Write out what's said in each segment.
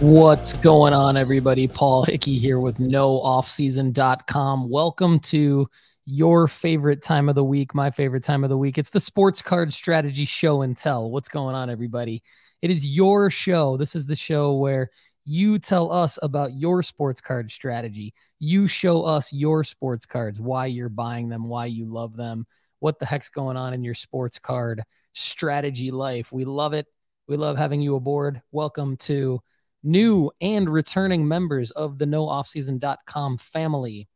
What's going on, everybody? Paul Hickey here with nooffseason.com. Welcome to your favorite time of the week, my favorite time of the week. It's the Sports Card Strategy Show and Tell. What's going on, everybody? It is your show. This is the show where you tell us about your sports card strategy. You show us your sports cards, why you're buying them, why you love them, what the heck's going on in your sports card strategy life. We love it. We love having you aboard. Welcome to new and returning members of the nooffseason.com family.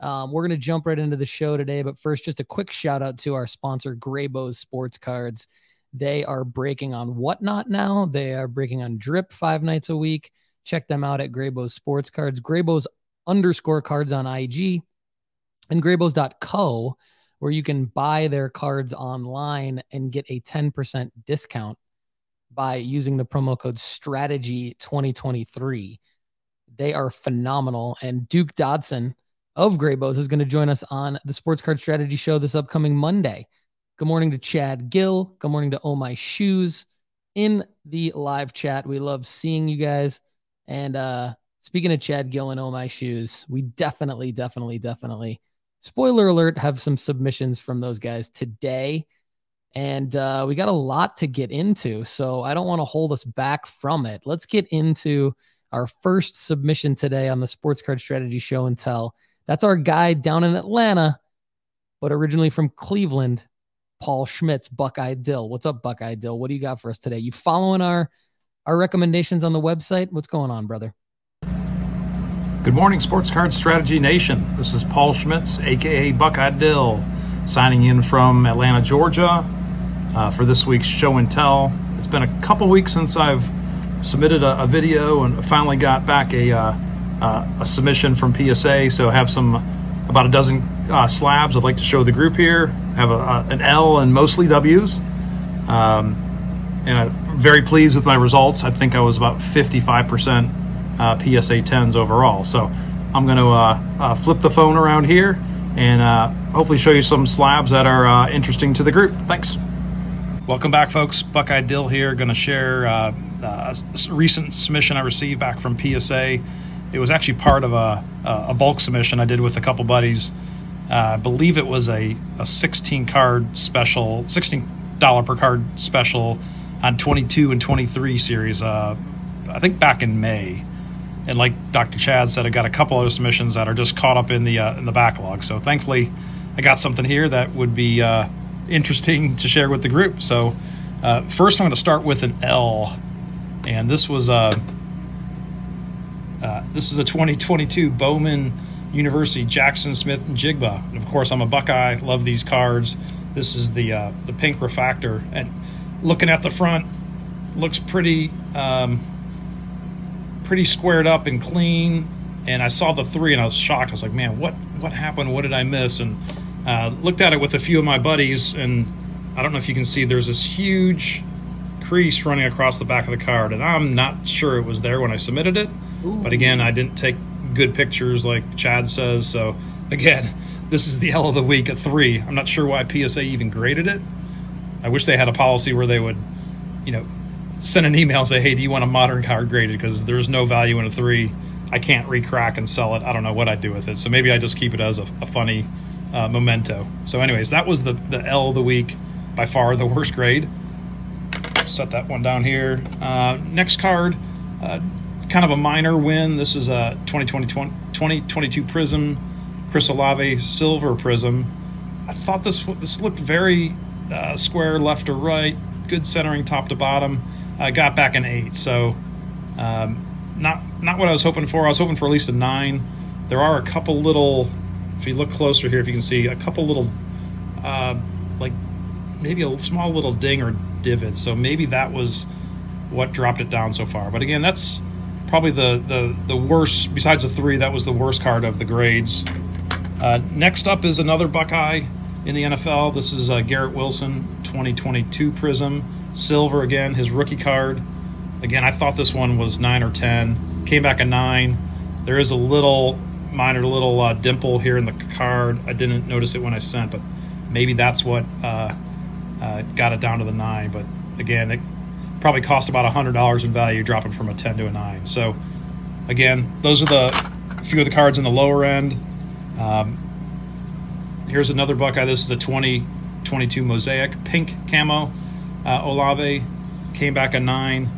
Um, we're going to jump right into the show today, but first, just a quick shout out to our sponsor, Graybo's Sports Cards. They are breaking on Whatnot now. They are breaking on Drip five nights a week. Check them out at Graybo's Sports Cards, Graybo's underscore cards on IG, and Graybo's.co, where you can buy their cards online and get a 10% discount by using the promo code strategy 2023 they are phenomenal and duke dodson of graybows is going to join us on the sports card strategy show this upcoming monday. Good morning to chad gill. Good morning to oh my shoes in the live chat. We love seeing you guys. And uh speaking of chad gill and oh my shoes we definitely definitely definitely spoiler alert have some submissions from those guys today and uh, we got a lot to get into. So I don't want to hold us back from it. Let's get into our first submission today on the Sports Card Strategy Show and Tell. That's our guy down in Atlanta, but originally from Cleveland, Paul Schmitz, Buckeye Dill. What's up, Buckeye Dill? What do you got for us today? You following our our recommendations on the website? What's going on, brother? Good morning, Sports Card Strategy Nation. This is Paul Schmitz, aka Buckeye Dill, signing in from Atlanta, Georgia uh, for this week's show and tell. It's been a couple weeks since I've submitted a, a video and finally got back a, uh, uh, a submission from PSA. So I have some about a dozen uh, slabs I'd like to show the group here. I have a, an L and mostly W's. Um, and I'm very pleased with my results. I think I was about 55% uh, PSA 10s overall. So I'm going to uh, flip the phone around here and hopefully show you some slabs that are interesting to the group. Thanks. Welcome back, folks. Buckeye Dill here. Going to share uh, uh, a recent submission I received back from PSA. It was actually part of a, a bulk submission I did with a couple buddies. Uh, I believe it was a, a 16 card special, $16 per card special on 22 and 23 series, uh, I think back in May. And like Dr. Chad said, I got a couple other submissions that are just caught up in the uh, in the backlog. So thankfully, I got something here that would be uh, interesting to share with the group. So, uh, first, I'm going to start with an L, and this was a uh, uh, this is a 2022 Bowman University Jaxon Smith-Njigba. And of course, I'm a Buckeye. Love these cards. This is the uh, the pink refractor, and looking at the front, looks pretty um, pretty squared up and clean. And I saw the three, and I was shocked. I was like, "Man, what what happened? What did I miss?" And uh, looked at it with a few of my buddies, and I don't know if you can see there's this huge crease running across the back of the card, and I'm not sure it was there when I submitted it. Ooh. But again, I didn't take good pictures like Chad says. So again, this is the L of the week at three. I'm not sure why PSA even graded it. I wish they had a policy where they would, you know, send an email and say, "Hey, do you want a modern card graded?" Because there's no value in a three. I can't recrack and sell it. I don't know what I'd do with it. So maybe I just keep it as a, a funny uh, memento. So, anyways, that was the the L of the week, by far the worst grade. Set that one down here. Uh, next card, uh, kind of a minor win. This is a 2020, 2022 Prism, Chris Olave Silver Prism. I thought this this looked very uh, square left or right, good centering top to bottom. I got back an eight, so um, not not what I was hoping for. I was hoping for at least a nine. There are a couple little if you look closer here, if you can see a couple little, uh, like maybe a small little ding or divot. So maybe that was what dropped it down so far. But again, that's probably the the the worst. Besides the three, that was the worst card of the grades. Uh, next up is another Buckeye in the NFL. This is uh, Garrett Wilson, 2022 Prism, silver again, his rookie card. Again, I thought this one was nine or ten. Came back a nine. There is a little minor little uh, dimple here in the card. I didn't notice it when I sent, but maybe that's what uh, uh, got it down to the nine. But again, it, probably cost about $100 in value, dropping from a 10 to a 9. So, again, those are the few of the cards in the lower end. Um, here's another Buckeye. This is a 2022 Mosaic pink camo. Uh, Olave came back a 9.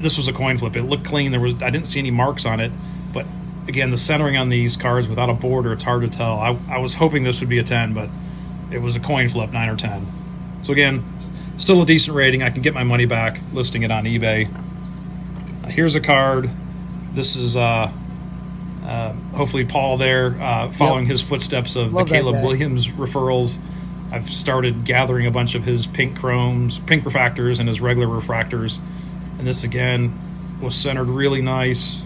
This was a coin flip. It looked clean. There was I didn't see any marks on it, again, the centering on these cards without a border, it's hard to tell. I, I was hoping this would be a 10, but it was a coin flip, 9 or 10. So again, still a decent rating. I can get my money back listing it on eBay. Uh, here's a card. This is uh, uh, hopefully Paul there uh, following yep. his footsteps of Love the Caleb Williams referrals. I've started gathering a bunch of his pink chromes, pink refractors, and his regular refractors. And this again was centered really nice.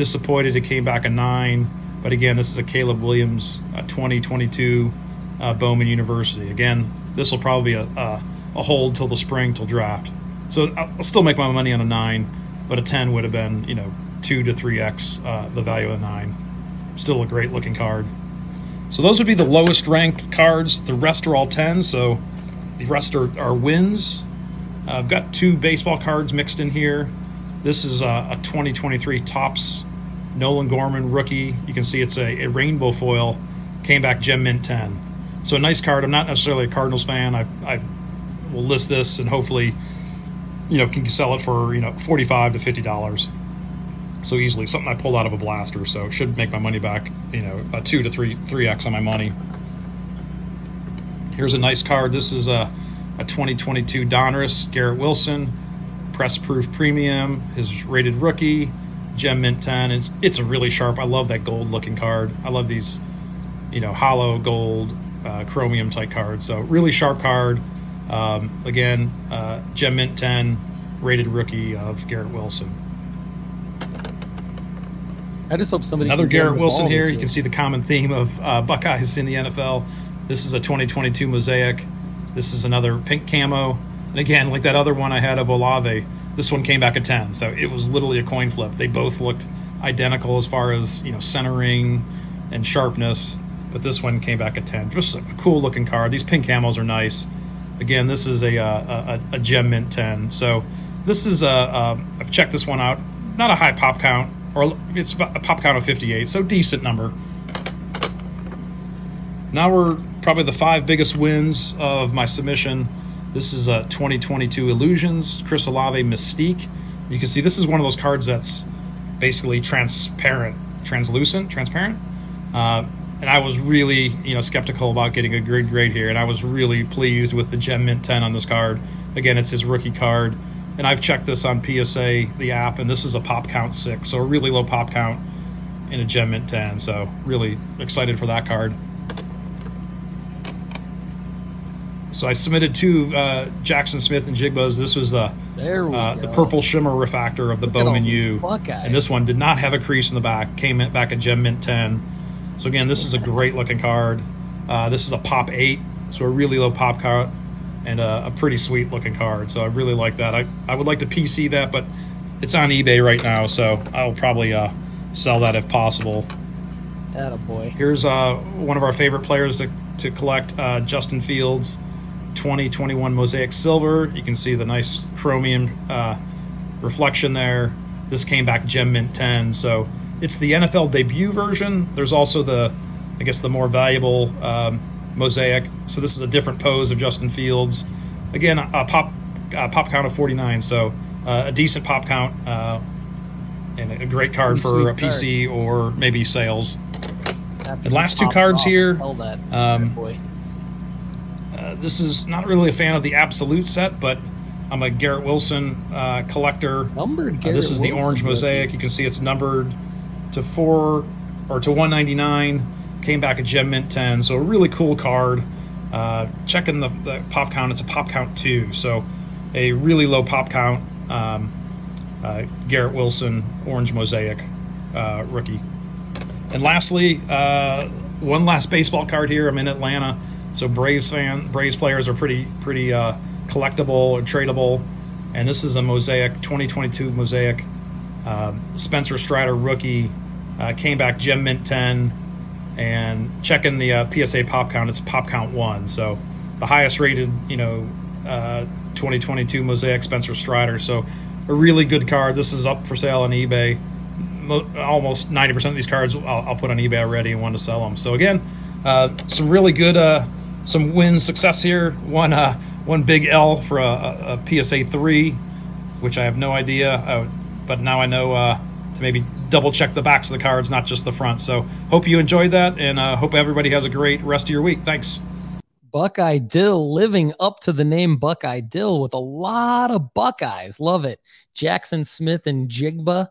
Disappointed it came back a nine, but again, this is a Caleb Williams uh, 2022 uh, Bowman University. Again, this will probably be a, a, a hold till the spring, till draft. So I'll still make my money on a nine, but a 10 would have been, you know, two to three x uh, the value of the nine. Still a great looking card. So those would be the lowest ranked cards. The rest are all 10, so the rest are, are wins. I've got two baseball cards mixed in here. This is a, a 2023 Topps Nolan Gorman rookie. You can see it's a, a rainbow foil. Came back gem mint 10. So a nice card. I'm not necessarily a Cardinals fan. I, I will list this and hopefully, you know, can sell it for you know 45 to 50 dollars. So easily, something I pulled out of a blaster. So should make my money back. You know, a two to three three x on my money. Here's a nice card. This is a, a 2022 Donruss Garrett Wilson press proof premium. His rated rookie gem mint 10. It's it's a really sharp. I love that gold looking card. I love these, you know, hollow gold uh, chromium type cards So really sharp card. Um, again, uh, Gem Mint 10 rated rookie of Garrett Wilson. I just hope somebody. Another Garrett Wilson here. You can see the common theme of uh, Buckeyes in the NFL. This is a 2022 Mosaic. This is another pink camo. And again, like that other one I had of Olave, this one came back a 10. So it was literally a coin flip. They both looked identical as far as you know centering and sharpness but this one came back at 10. Just a cool looking card. These pink camos are nice. Again, this is a, uh, a, a gem mint 10. So this is a, a, I've checked this one out. Not a high pop count, or it's a pop count of 58, so decent number. Now we're probably the five biggest wins of my submission. This is a 2022 Illusions, Chris Olave Mystique. You can see this is one of those cards that's basically transparent, translucent, transparent. Uh, and I was really, you know, skeptical about getting a good grade here, and I was really pleased with the Gem Mint 10 on this card. Again, it's his rookie card, and I've checked this on PSA, the app, and this is a pop count six, so a really low pop count in a Gem Mint 10. So really excited for that card. So I submitted two uh, Jaxon Smith-Njigbas. This was the uh, the purple shimmer refractor of the Look Bowman U, and this one did not have a crease in the back. Came back a Gem Mint 10 so again, this is a great looking card. Uh, this is a pop eight, so a really low pop count and a, a, pretty sweet looking card. So I really like that. I, I would like to PC that, but it's on eBay right now, so I'll probably uh, sell that if possible. boy. Here's uh, one of our favorite players to, to collect, uh, Justin Fields, 2021 Mosaic Silver. You can see the nice chromium uh, reflection there. This came back Gem Mint 10, so it's the NFL debut version. There's also the, I guess, the more valuable um, mosaic. So this is a different pose of Justin Fields. Again, a pop a pop count of 49. So uh, a decent pop count uh, and a great card for a PC card. or maybe sales. the last two cards off, here. Um, uh, this is not really a fan of the absolute set, but I'm a Garrett Wilson uh, collector. Numbered. Garrett Uh, this is the orange mosaic. You can see it's numbered to four or to 199. Came back a gem mint 10, so a really cool card. Uh, checking the, the, pop count, it's a pop count two, so a really low pop count. Um, uh, Garrett Wilson, orange mosaic uh, rookie. And lastly, uh, one last baseball card here. I'm in Atlanta, so Braves fan, Braves players are pretty pretty uh, collectible or tradable. And this is a mosaic 2022 mosaic uh, Spencer Strider rookie uh, came back gem mint 10 and checking the uh, PSA pop count, it's pop count one. So the highest rated, you know, uh, uh, 2022 Mosaic Spencer Strider. So a really good card. This is up for sale on eBay. Mo- almost 90% of these cards I'll, I'll, put on eBay already and want to sell them. So again, uh, some really good, uh, some win success here. One, uh, one big L for a, a, PSA three, which I have no idea, uh, but now I know uh, to maybe double check the backs of the cards, not just the front. So hope you enjoyed that, and uh, hope everybody has a great rest of your week. Thanks. Buckeye Dill living up to the name Buckeye Dill with a lot of Buckeyes. Love it. Jaxon Smith-Njigba,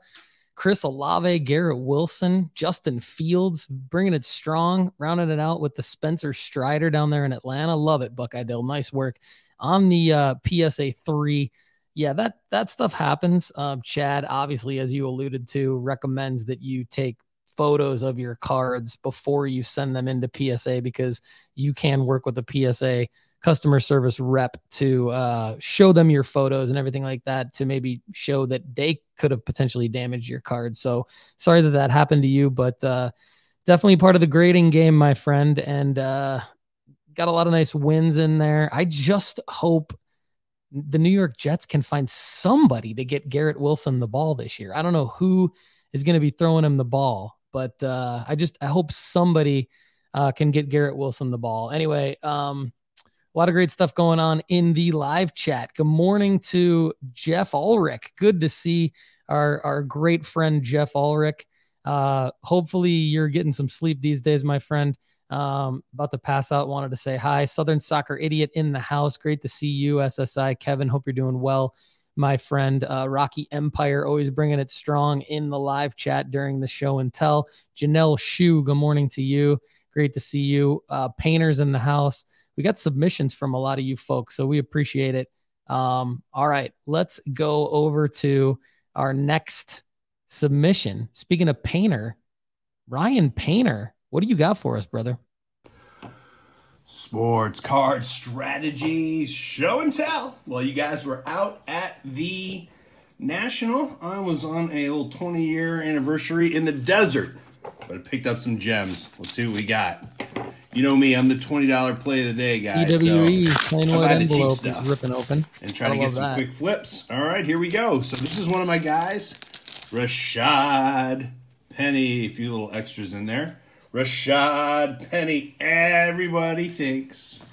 Chris Olave, Garrett Wilson, Justin Fields bringing it strong, rounding it out with the Spencer Strider down there in Atlanta. Love it, Buckeye Dill. Nice work on the uh, PSA 3 yeah, that that stuff happens. Um, Chad, obviously, as you alluded to, recommends that you take photos of your cards before you send them into PSA because you can work with the PSA customer service rep to uh, show them your photos and everything like that to maybe show that they could have potentially damaged your card. So sorry that that happened to you, but uh, definitely part of the grading game, my friend, and uh, got a lot of nice wins in there. I just hope the New York Jets can find somebody to get Garrett Wilson the ball this year. I don't know who is going to be throwing him the ball, but uh, I just I hope somebody uh, can get Garrett Wilson the ball. Anyway, um, a lot of great stuff going on in the live chat. Good morning to Jeff Ulrich. Good to see our our great friend Jeff Ulrich. Uh, hopefully you're getting some sleep these days, my friend. Um, about to pass out, wanted to say hi. Southern Soccer Idiot in the house. Great to see you, SSI. Kevin, hope you're doing well. My friend uh, Rocky Empire, always bringing it strong in the live chat during the show and tell. Janelle Shu, good morning to you. Great to see you. Uh, painters in the house. We got submissions from a lot of you folks, so we appreciate it. Um, all right, let's go over to our next submission. Speaking of painter, Ryan Painter what do you got for us, brother? Sports card strategies show and tell. Well, you guys were out at the National. I was on a little 20 year anniversary in the desert, but I picked up some gems. Let's see what we got. You know me, I'm the $20 play of the day guy. EWE, so plain white envelope is ripping open. And try to get some that. quick flips. All right, here we go. So this is one of my guys, Rashad Penny. A few little extras in there. Rashad Penny. Everybody thinks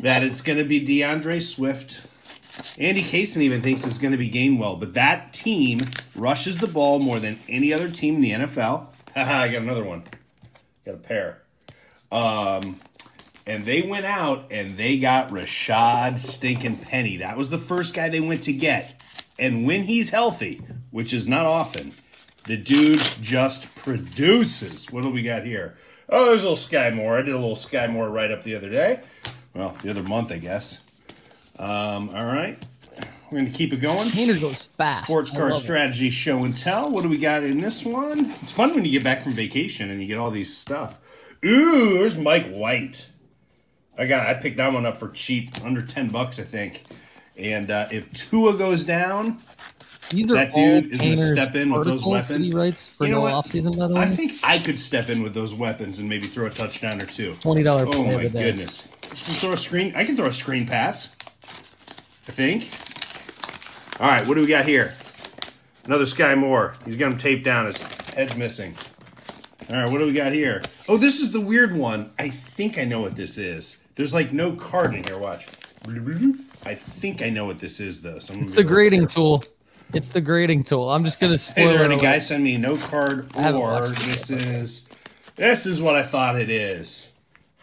that it's going to be DeAndre Swift. Andy Kaysen even thinks it's going to be Gainwell, but that team rushes the ball more than any other team in the NFL. Haha, I got another one. Got a pair. Um, and they went out and they got Rashad Stinking Penny. That was the first guy they went to get. And when he's healthy, which is not often, the dude just produces. What do we got here? Oh, there's a little Sky Moore. I did a little Sky Moore right up the other day. Well, the other month, I guess. Um, all right. We're going to keep it going. Painter goes fast. Sports card strategy it. show and tell. What do we got in this one? It's fun when you get back from vacation and you get all these stuff. Ooh, there's Mike White. I got. I picked that one up for cheap, under ten bucks, I think. And uh, if Tua goes down, these are that dude is going to step in with those weapons. He writes for you know no offseason, by the way. I think I could step in with those weapons and maybe throw a touchdown or two. Twenty dollar. Oh my goodness! Throw a screen. I can throw a screen pass. I think. All right, what do we got here? Another Sky Moore. He's got him taped down. His head's missing. All right, what do we got here? Oh, this is the weird one. I think I know what this is. There's like no card in here. Watch. I think I know what this is, though. So it's the grading tool. It's the grading tool. I'm just gonna spoil hey, there, it. guy send me no card or this is this is what I thought it is.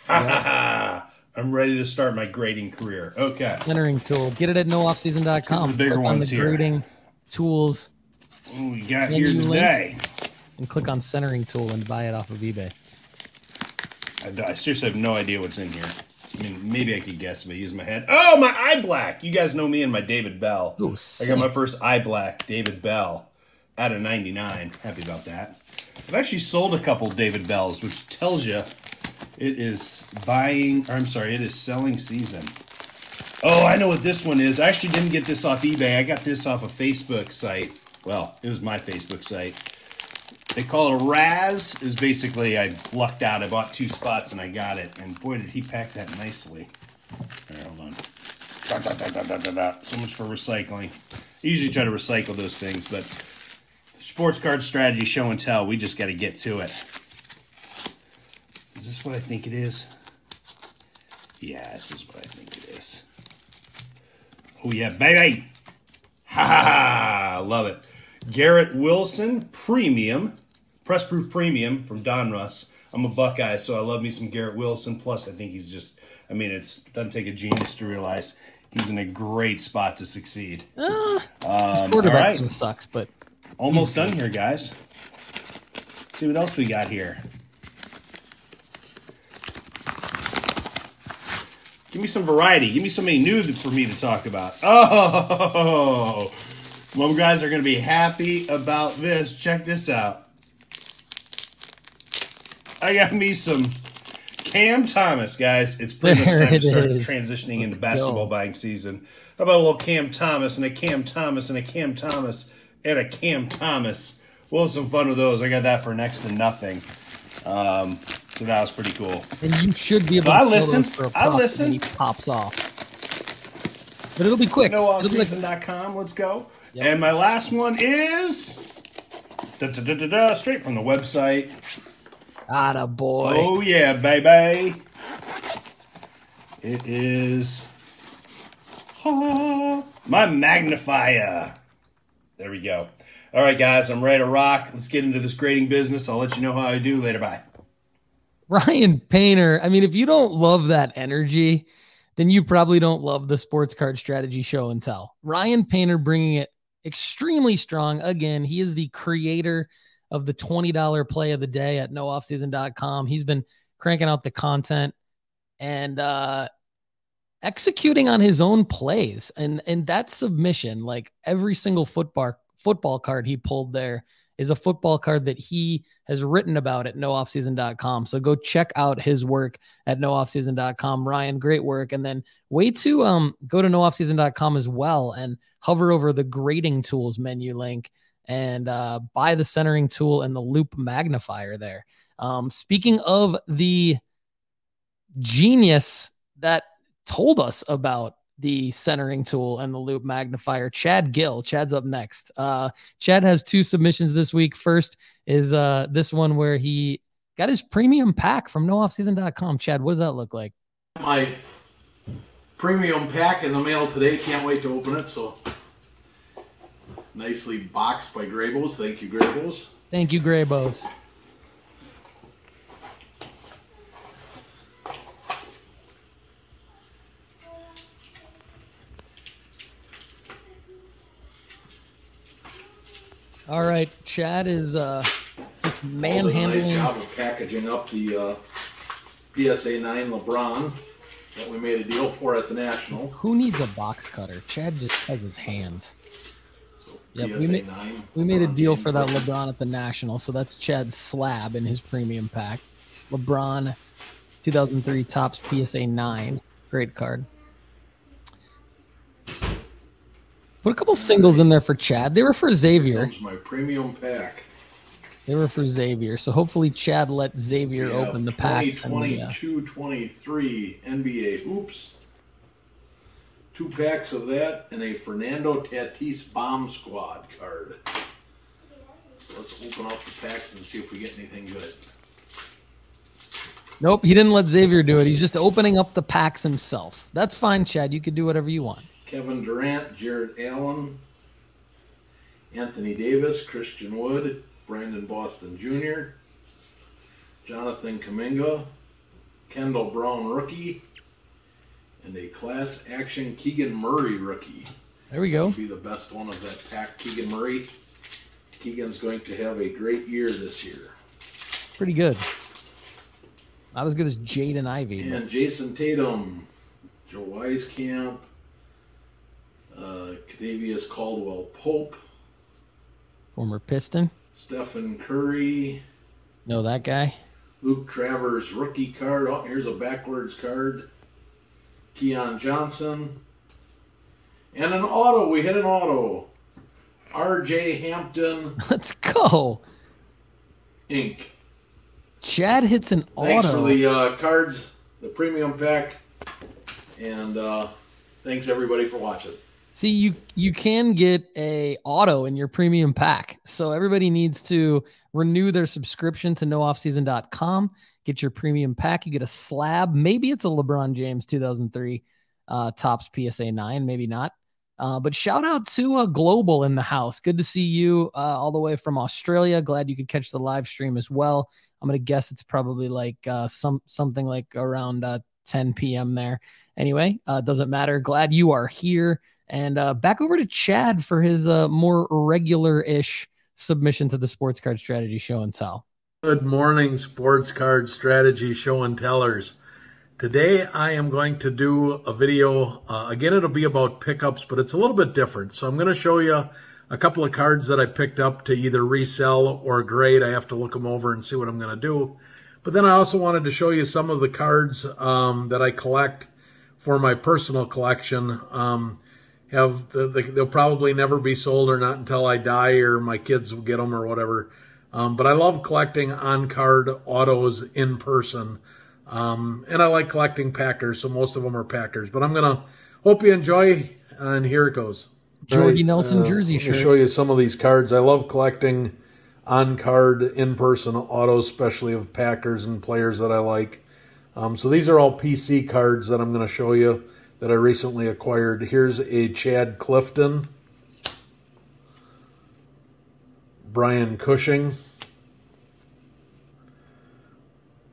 Ha ha ha. I'm ready to start my grading career. Okay. Centering tool. Get it at nooffseason.com. The bigger click ones on the here. grading tools. Ooh, we got here today. And click on centering tool and buy it off of eBay. I, I seriously have no idea what's in here. I mean, maybe I could guess if I use my head. Oh, my eye black. You guys know me and my David Bell. Ooh, I got my first eye black, David Bell, out of 99. Happy about that. I've actually sold a couple David Bells, which tells you it is buying, or I'm sorry, it is selling season. Oh, I know what this one is. I actually didn't get this off eBay. I got this off a Facebook site. Well, it was my Facebook site. They call it a Raz. Is basically I lucked out. I bought two spots and I got it. And boy, did he pack that nicely. Right, hold on. Da, da, da. So much for recycling. I usually try to recycle those things, but sports card strategy show and tell. We just got to get to it. Is this what I think it is? Yeah, this is what I think it is. Oh yeah, baby! Ha ha ha! Love it. Garrett Wilson Premium, Press Proof Premium from Donruss. I'm a Buckeye, so I love me some Garrett Wilson. Plus, I think he's just. I mean, it's doesn't take a genius to realize he's in a great spot to succeed. Uh, Um, quarterback all right. sucks, but Almost done here, guys. see what else we got here. Give me some variety. Give me something new for me to talk about. Oh, well, guys are going to be happy about this. Check this out. I got me some Cam Thomas, guys. It's pretty much time to start is. transitioning Let's into basketball go. buying season. How about a little Cam Thomas and a Cam Thomas and a Cam Thomas and a Cam Thomas? We'll have some fun with those. I got that for next to nothing. Um, so that was pretty cool. and you should be able So to I listen. for a I listen. he pops off. But it'll be quick. Be like- Let's go. Yep. And my last one is da, da, da, straight from the website. Atta boy. Oh yeah, baby. It is my magnifier. There we go. All right, guys, I'm ready to rock. Let's get into this grading business. I'll let you know how I do later. Bye. Ryan Painter. I mean, if you don't love that energy, then you probably don't love the sports card strategy show and tell. Ryan Painter bringing it extremely strong. Again, he is the creator of the $20 play of the day at nooffseason.com. He's been cranking out the content and uh executing on his own plays and and that submission like every single football football card he pulled there is a football card that he has written about at nooffseason.com. So go check out his work at nooffseason.com. Ryan, great work. And then way to um go to nooffseason.com as well and hover over the grading tools menu link and uh, buy the centering tool and the loupe magnifier there. Um, speaking of the genius that told us about the centering tool and the loupe magnifier, Chad Gill. Chad's up next. Uh, Chad has two submissions this week. First is uh, this one where he got his premium pack from nooffseason.com. Chad, what does that look like? my premium pack in the mail today. Can't wait to open it. So nicely boxed by Graybos. Thank you, Graybos. Thank you, Graybos. All right, Chad is uh, just a Nice manhandling. job of packaging up the uh, PSA 9 LeBron that we made a deal for at the National. Who needs a box cutter? Chad just has his hands. So Yep, PSA we made- 9. We made a deal for that. LeBron at the National, so that's Chad's slab in his premium pack. LeBron, 2003 Topps PSA 9, great card. Put a couple singles in there for Chad. They were for Xavier. My premium pack. They were for Xavier. So hopefully Chad let Xavier open the packs. And the, uh, 2022-23 NBA Hoops. Two packs of that and a Fernando Tatis Bomb Squad card. So let's open up the packs and see if we get anything good. nope, he didn't let Xavier do it. He's just opening up the packs himself. That's fine, Chad. You could do whatever you want. Kevin Durant, Jarrett Allen, Anthony Davis, Christian Wood, Brandon Boston Jr., Jonathan Kuminga, Kendall Brown rookie, and a class action Keegan Murray rookie. There we go. Be the best one of that pack, Keegan Murray. Keegan's going to have a great year this year. Pretty good. Not as good as Jaden but- And Jayson Tatum, Joe Wieskamp, uh, Kentavious Caldwell Pope, Former Piston. Stephen Curry, Know that guy? Luke Travers rookie card. Oh, here's a backwards card. Keon Johnson. And an auto. We hit an auto. RJ Hampton Let's go. Inc. Chad hits an Thanks auto. for the uh, cards, the premium pack, and uh, Thanks everybody for watching. See, you you can get a auto in your premium pack. So everybody needs to renew their subscription to nooffseason.com. Get your premium pack. You get a slab. Maybe it's a LeBron James 2003 uh, Topps PSA 9, maybe not. Uh, but shout out to uh, Global in the house. Good to see you uh, all the way from Australia. Glad you could catch the live stream as well. I'm gonna guess it's probably like uh, some something like around uh, 10 p.m. there. Anyway, uh, doesn't matter. Glad you are here. And uh, back over to Chad for his uh, more regular ish submission to the Sports Card Strategy Show and Tell. Good morning, Sports Card Strategy Show and Tellers. Today I am going to do a video. Uh, again, it'll be about pickups, but it's a little bit different. So I'm going to show you a couple of cards that I picked up to either resell or grade. I have to look them over and see what I'm going to do. But then I also wanted to show you some of the cards um, that I collect for my personal collection. Um, have the, the, they'll probably never be sold or not until I die or my kids will get them or whatever. Um, but I love collecting on card autos in person. Um, and I like collecting Packers, so most of them are Packers. But I'm going to hope you enjoy, and here it goes. Jordy right, Nelson uh, jersey let shirt. show you some of these cards. I love collecting on card in person autos, especially of Packers and players that I like. Um, so these are all PC cards that I'm going to show you that I recently acquired. Here's a Chad Clifton, Brian Cushing,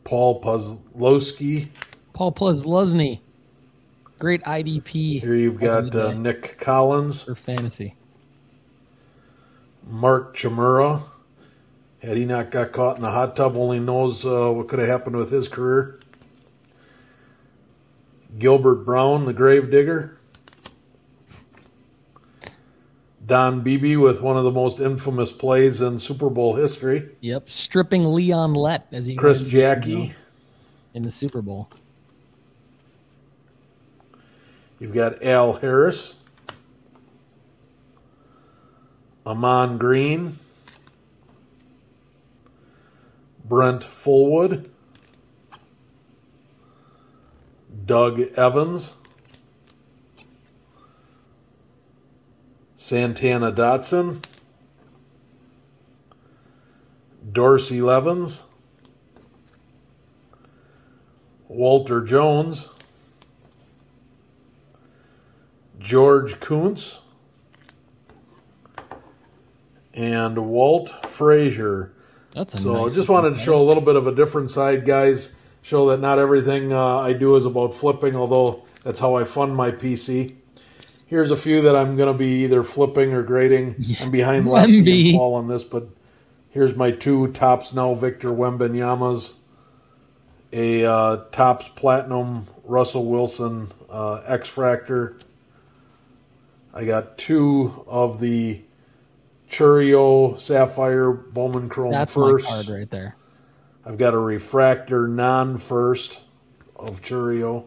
Paul Posluszny. Paul Posluszny. Great IDP. Here you've got uh, Nick Collins. For fantasy. Mark Chmura. Had he not got caught in the hot tub, only knows uh, what could have happened with his career. Gilbert Brown, the gravedigger. Don Beebe with one of the most infamous plays in Super Bowl history. Yep, stripping Leon Lett as he Chris Jacke in the Super Bowl. You've got Al Harris, Ahman Green, Brent Fullwood, Doug Evans, Santana Dotson, Dorsey Levens, Walter Jones, George Koonce, and Walt Frazier. That's a so nice I just wanted to show a little bit of a different side, guys show that not everything uh, I do is about flipping, although that's how I fund my PC. Here's a few that I'm going to be either flipping or grading. Yeah. I'm behind Lefty and Paul on this, but here's my two Topps Now Victor Wembanyama's, a uh, Topps Platinum Russell Wilson uh, X Fractor. I got two of the Chourio Sapphire Bowman Chrome That's first. my card right there. I've got a refractor non first of Chourio.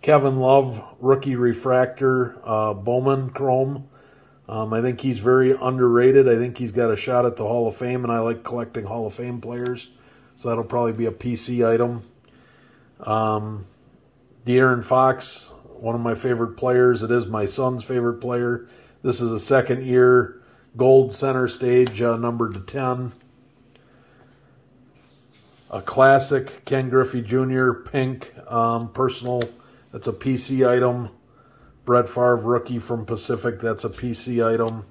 Kevin Love, rookie refractor, uh, Bowman Chrome. Um, I think he's very underrated. I think he's got a shot at the Hall of Fame, and I like collecting Hall of Fame players. So that'll probably be a PC item. Um, De'Aaron Fox, one of my favorite players. It is my son's favorite player. This is a second year gold center stage, uh, numbered to 10 a classic Ken Griffey Jr. pink um, personal. That's a PC item. Brett Favre rookie from Pacific. That's a PC item.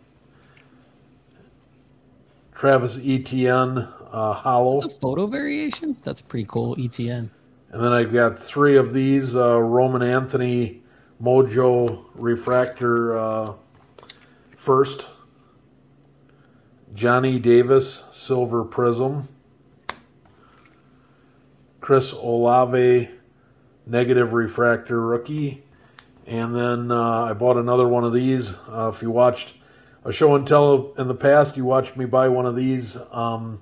Travis Etienne uh, hollow. That's a photo variation. That's pretty cool. Etienne. And then I've got three of these uh, Roman Anthony Mojo refractor uh, first. Johnny Davis silver prism. Chris Olave, negative refractor rookie. And then uh, I bought another one of these. Uh, if you watched a show and tell in the past, you watched me buy one of these um,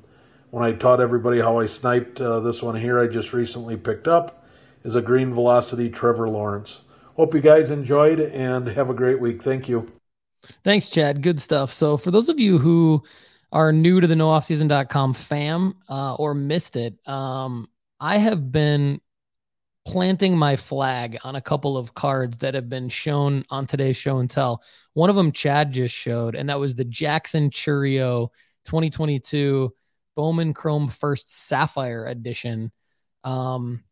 when I taught everybody how I sniped. Uh, this one here I just recently picked up is a Green Velocity Trevor Lawrence. Hope you guys enjoyed and have a great week. Thank you. Thanks, Chad. Good stuff. So, for those of you who are new to the nooffseason.com fam uh, or missed it, um, I have been planting my flag on a couple of cards that have been shown on today's show and tell. One of them Chad just showed, and that was the Jackson Chourio 2022 Bowman Chrome First Sapphire Edition. Um,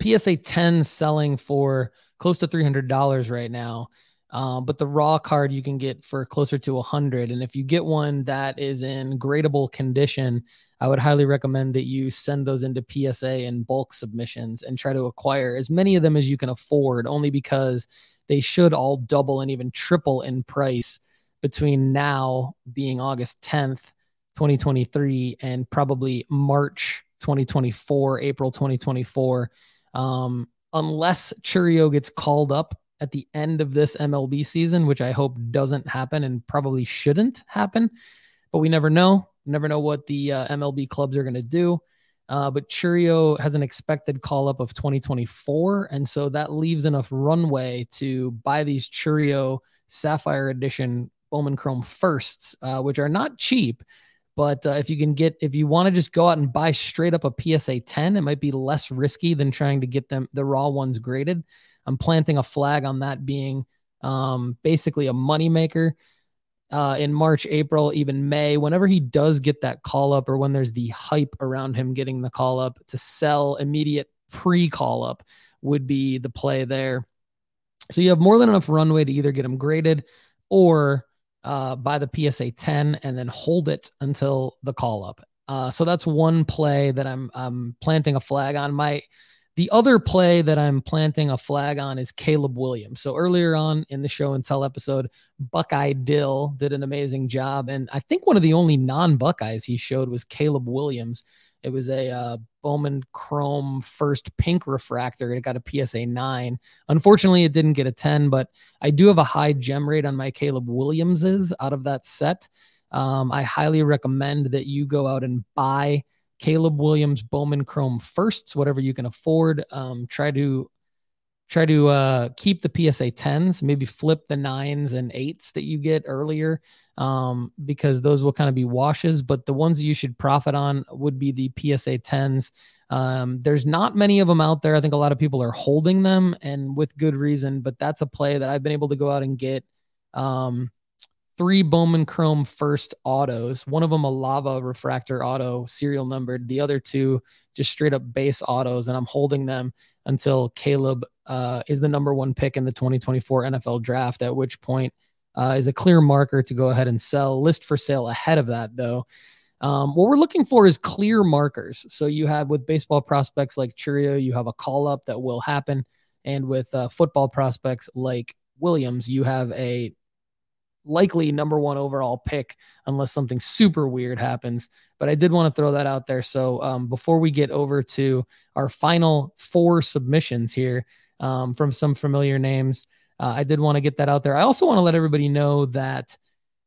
PSA 10 selling for close to $300 right now. Um, but the raw card you can get for closer to 100 and if you get one that is in gradable condition i would highly recommend that you send those into psa and bulk submissions and try to acquire as many of them as you can afford only because they should all double and even triple in price between now being august 10th 2023 and probably march 2024 april 2024 um, unless Chourio gets called up at the end of this MLB season, which I hope doesn't happen and probably shouldn't happen, but we never know. Never know what the uh, MLB clubs are going to do. Uh, but Chourio has an expected call up of 2024. And so that leaves enough runway to buy these Chourio Sapphire Edition Bowman Chrome firsts, uh, which are not cheap. But uh, if you can get, if you want to just go out and buy straight up a PSA 10, it might be less risky than trying to get them the raw ones graded. I'm planting a flag on that being um, basically a moneymaker uh, in March, April, even May. Whenever he does get that call up, or when there's the hype around him getting the call up to sell immediate pre call up, would be the play there. So you have more than enough runway to either get him graded or uh, by the PSA 10 and then hold it until the call up. Uh, so that's one play that I'm I'm planting a flag on. My the other play that I'm planting a flag on is Caleb Williams. So earlier on in the show and tell episode, Buckeye Dill did an amazing job, and I think one of the only non Buckeyes he showed was Caleb Williams. It was a uh, Bowman Chrome first pink refractor. It got a PSA 9. Unfortunately, it didn't get a 10, but I do have a high gem rate on my Caleb Williamses out of that set. Um, I highly recommend that you go out and buy Caleb Williams Bowman Chrome firsts, whatever you can afford. Um, try to try to uh, keep the PSA 10s, maybe flip the nines and eights that you get earlier um, because those will kind of be washes. But the ones that you should profit on would be the PSA 10s. Um, there's not many of them out there. I think a lot of people are holding them and with good reason, but that's a play that I've been able to go out and get. Um, three Bowman Chrome first autos. One of them a lava refractor auto, serial numbered. The other two just straight up base autos, and I'm holding them until Caleb uh, is the number one pick in the 2024 NFL draft. At which point uh, is a clear marker to go ahead and sell. List for sale ahead of that, though. Um, what we're looking for is clear markers. So you have with baseball prospects like Chourio, you have a call up that will happen, and with uh, football prospects like Williams, you have a likely number one overall pick unless something super weird happens. But I did want to throw that out there. So um, before we get over to our final four submissions here um, from some familiar names, uh, I did want to get that out there. I also want to let everybody know that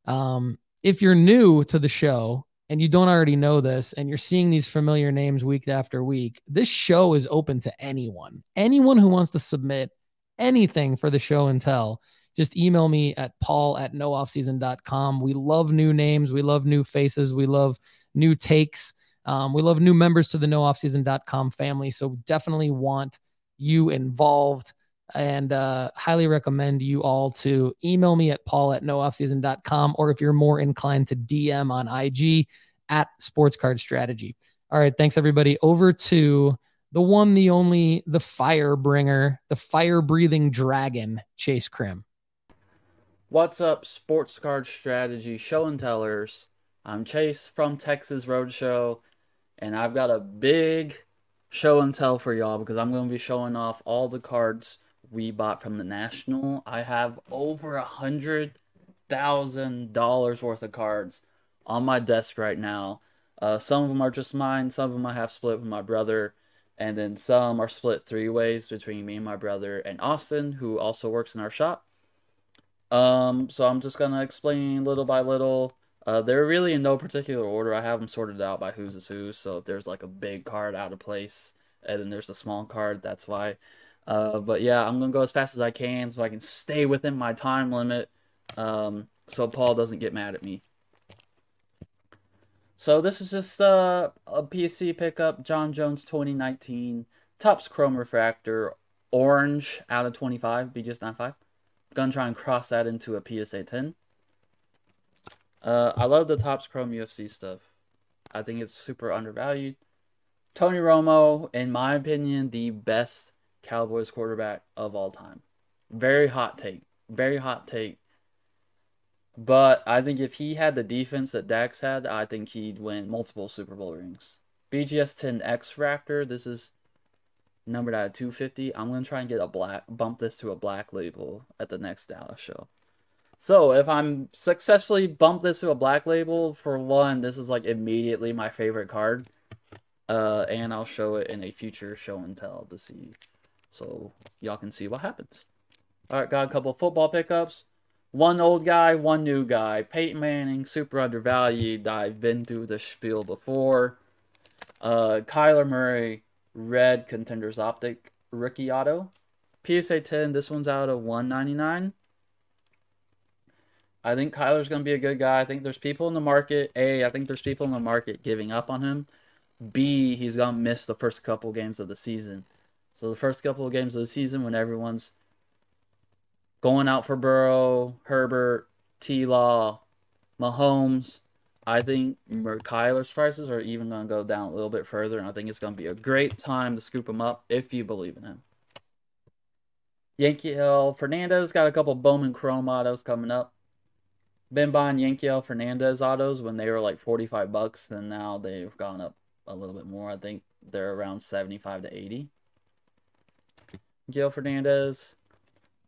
um, if you're new to the show and you don't already know this and you're seeing these familiar names week after week, this show is open to anyone. Anyone who wants to submit anything for the show and tell, just email me at paul at nooffseason.com. We love new names. We love new faces. We love new takes. Um, we love new members to the nooffseason.com family. So definitely want you involved and uh, highly recommend you all to email me at paul at nooffseason.com or if you're more inclined to DM on IG at sports card strategy. All right. Thanks, everybody. Over to the one, the only, the fire bringer, the fire breathing dragon, Chase Krim. What's up, sports card strategy show and tellers? I'm Chase from Texas Roadshow, and I've got a big show and tell for y'all because I'm going to be showing off all the cards we bought from the National. I have over a hundred thousand dollars worth of cards on my desk right now. Uh, some of them are just mine. Some of them I have split with my brother, and then some are split three ways between me and my brother and Austin, who also works in our shop. Um, so I'm just gonna explain little by little. Uh, they're really in no particular order. I have them sorted out by who's is who. So if there's like a big card out of place, and then there's a small card, that's why. Uh, but yeah, I'm gonna go as fast as I can so I can stay within my time limit. Um, so Paul doesn't get mad at me. So this is just uh, a PC pickup, John Jones 2019. Topps Chrome Refractor, orange out of 25, BGS 95. Gonna try and cross that into a PSA 10. Uh, I love the Topps Chrome UFC stuff. I think it's super undervalued. Tony Romo, in my opinion, the best Cowboys quarterback of all time. Very hot take. Very hot take. But I think if he had the defense that Dax had, I think he'd win multiple Super Bowl rings. BGS 10 X Fractor, this is numbered at 250. I'm to try and get a black bump this to a black label at the next Dallas show. So, if I'm successfully bump this to a black label, for one, this is like immediately my favorite card. Uh, and I'll show it in a future show and tell to see. So, y'all can see what happens. All right, got a couple football pickups. One old guy, one new guy. Peyton Manning, super undervalued. I've been through the spiel before. Uh, Kyler Murray, red contenders optic rookie auto. PSA 10, this one's out of 199. I think Kyler's going to be a good guy. I think there's people in the market. A, I think there's people in the market giving up on him. B, he's going to miss the first couple games of the season. So the first couple of games of the season when everyone's going out for Burrow, Herbert, T Law, Mahomes, I think Kyler's prices are even going to go down a little bit further, and I think it's going to be a great time to scoop him up if you believe in him. Yanquiel Fernandez got a couple Bowman Chrome autos coming up. Been buying Yanquiel Fernandez autos when they were like 45 bucks, and now they've gone up a little bit more. I think they're around 75 to 80. Yanquiel Fernandez.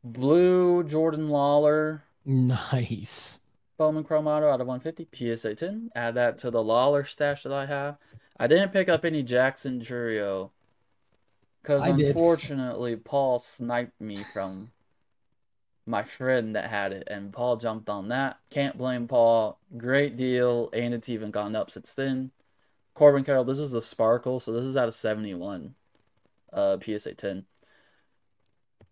Blue Jordan Lawler. Nice. Bowman Chrome Auto out of 150. PSA 10. Add that to the Lawler stash that I have. I didn't pick up any Jackson Chourio. Because unfortunately, did. Paul sniped me from my friend that had it, and Paul jumped on that. Can't blame Paul. Great deal, and it's even gone up since then. Corbin Carroll, this is a sparkle, so this is out of 71. Uh, PSA 10.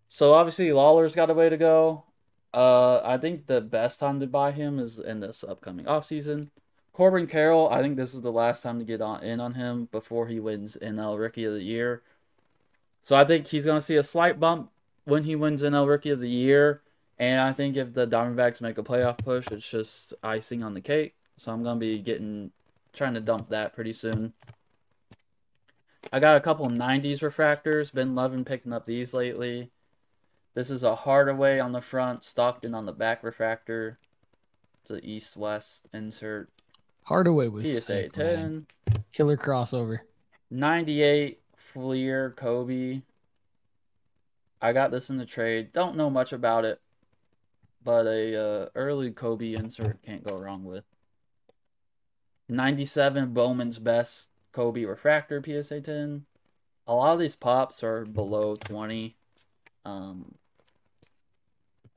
So obviously Lawler's got a way to go. Uh, I think the best time to buy him is in this upcoming offseason. Corbin Carroll, I think this is the last time to get on in on him before he wins NL Rookie of the Year. So I think he's going to see a slight bump when he wins NL Rookie of the Year. And I think if the Diamondbacks make a playoff push, it's just icing on the cake. So I'm going to be getting, trying to dump that pretty soon. I got a couple 90s refractors. Been loving picking up these lately. This is a Hardaway on the front, Stockton on the back refractor. It's an east-west insert. Hardaway was PSA sick, 10. Man. Killer crossover. 98 Fleer Kobe. I got this in the trade. Don't know much about it, but a uh, early Kobe insert can't go wrong with. 97 Bowman's best Kobe refractor PSA 10. A lot of these pops are below 20. Um,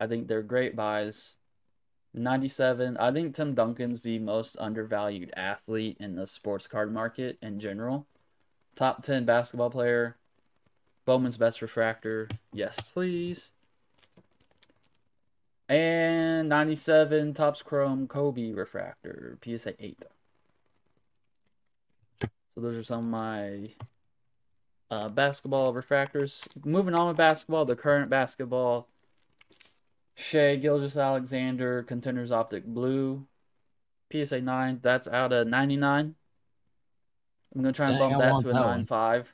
I think they're great buys. 97. I think Tim Duncan's the most undervalued athlete in the sports card market in general. Top 10 basketball player. Bowman's best refractor. Yes, please. And 97 Topps Chrome Kobe refractor. PSA 8. So those are some of my uh, basketball refractors. Moving on with basketball, the current basketball Shai Gilgeous-Alexander, Contenders Optic Blue. PSA 9, that's out of 99. I'm going to try and Dang, bump that to a 9.5.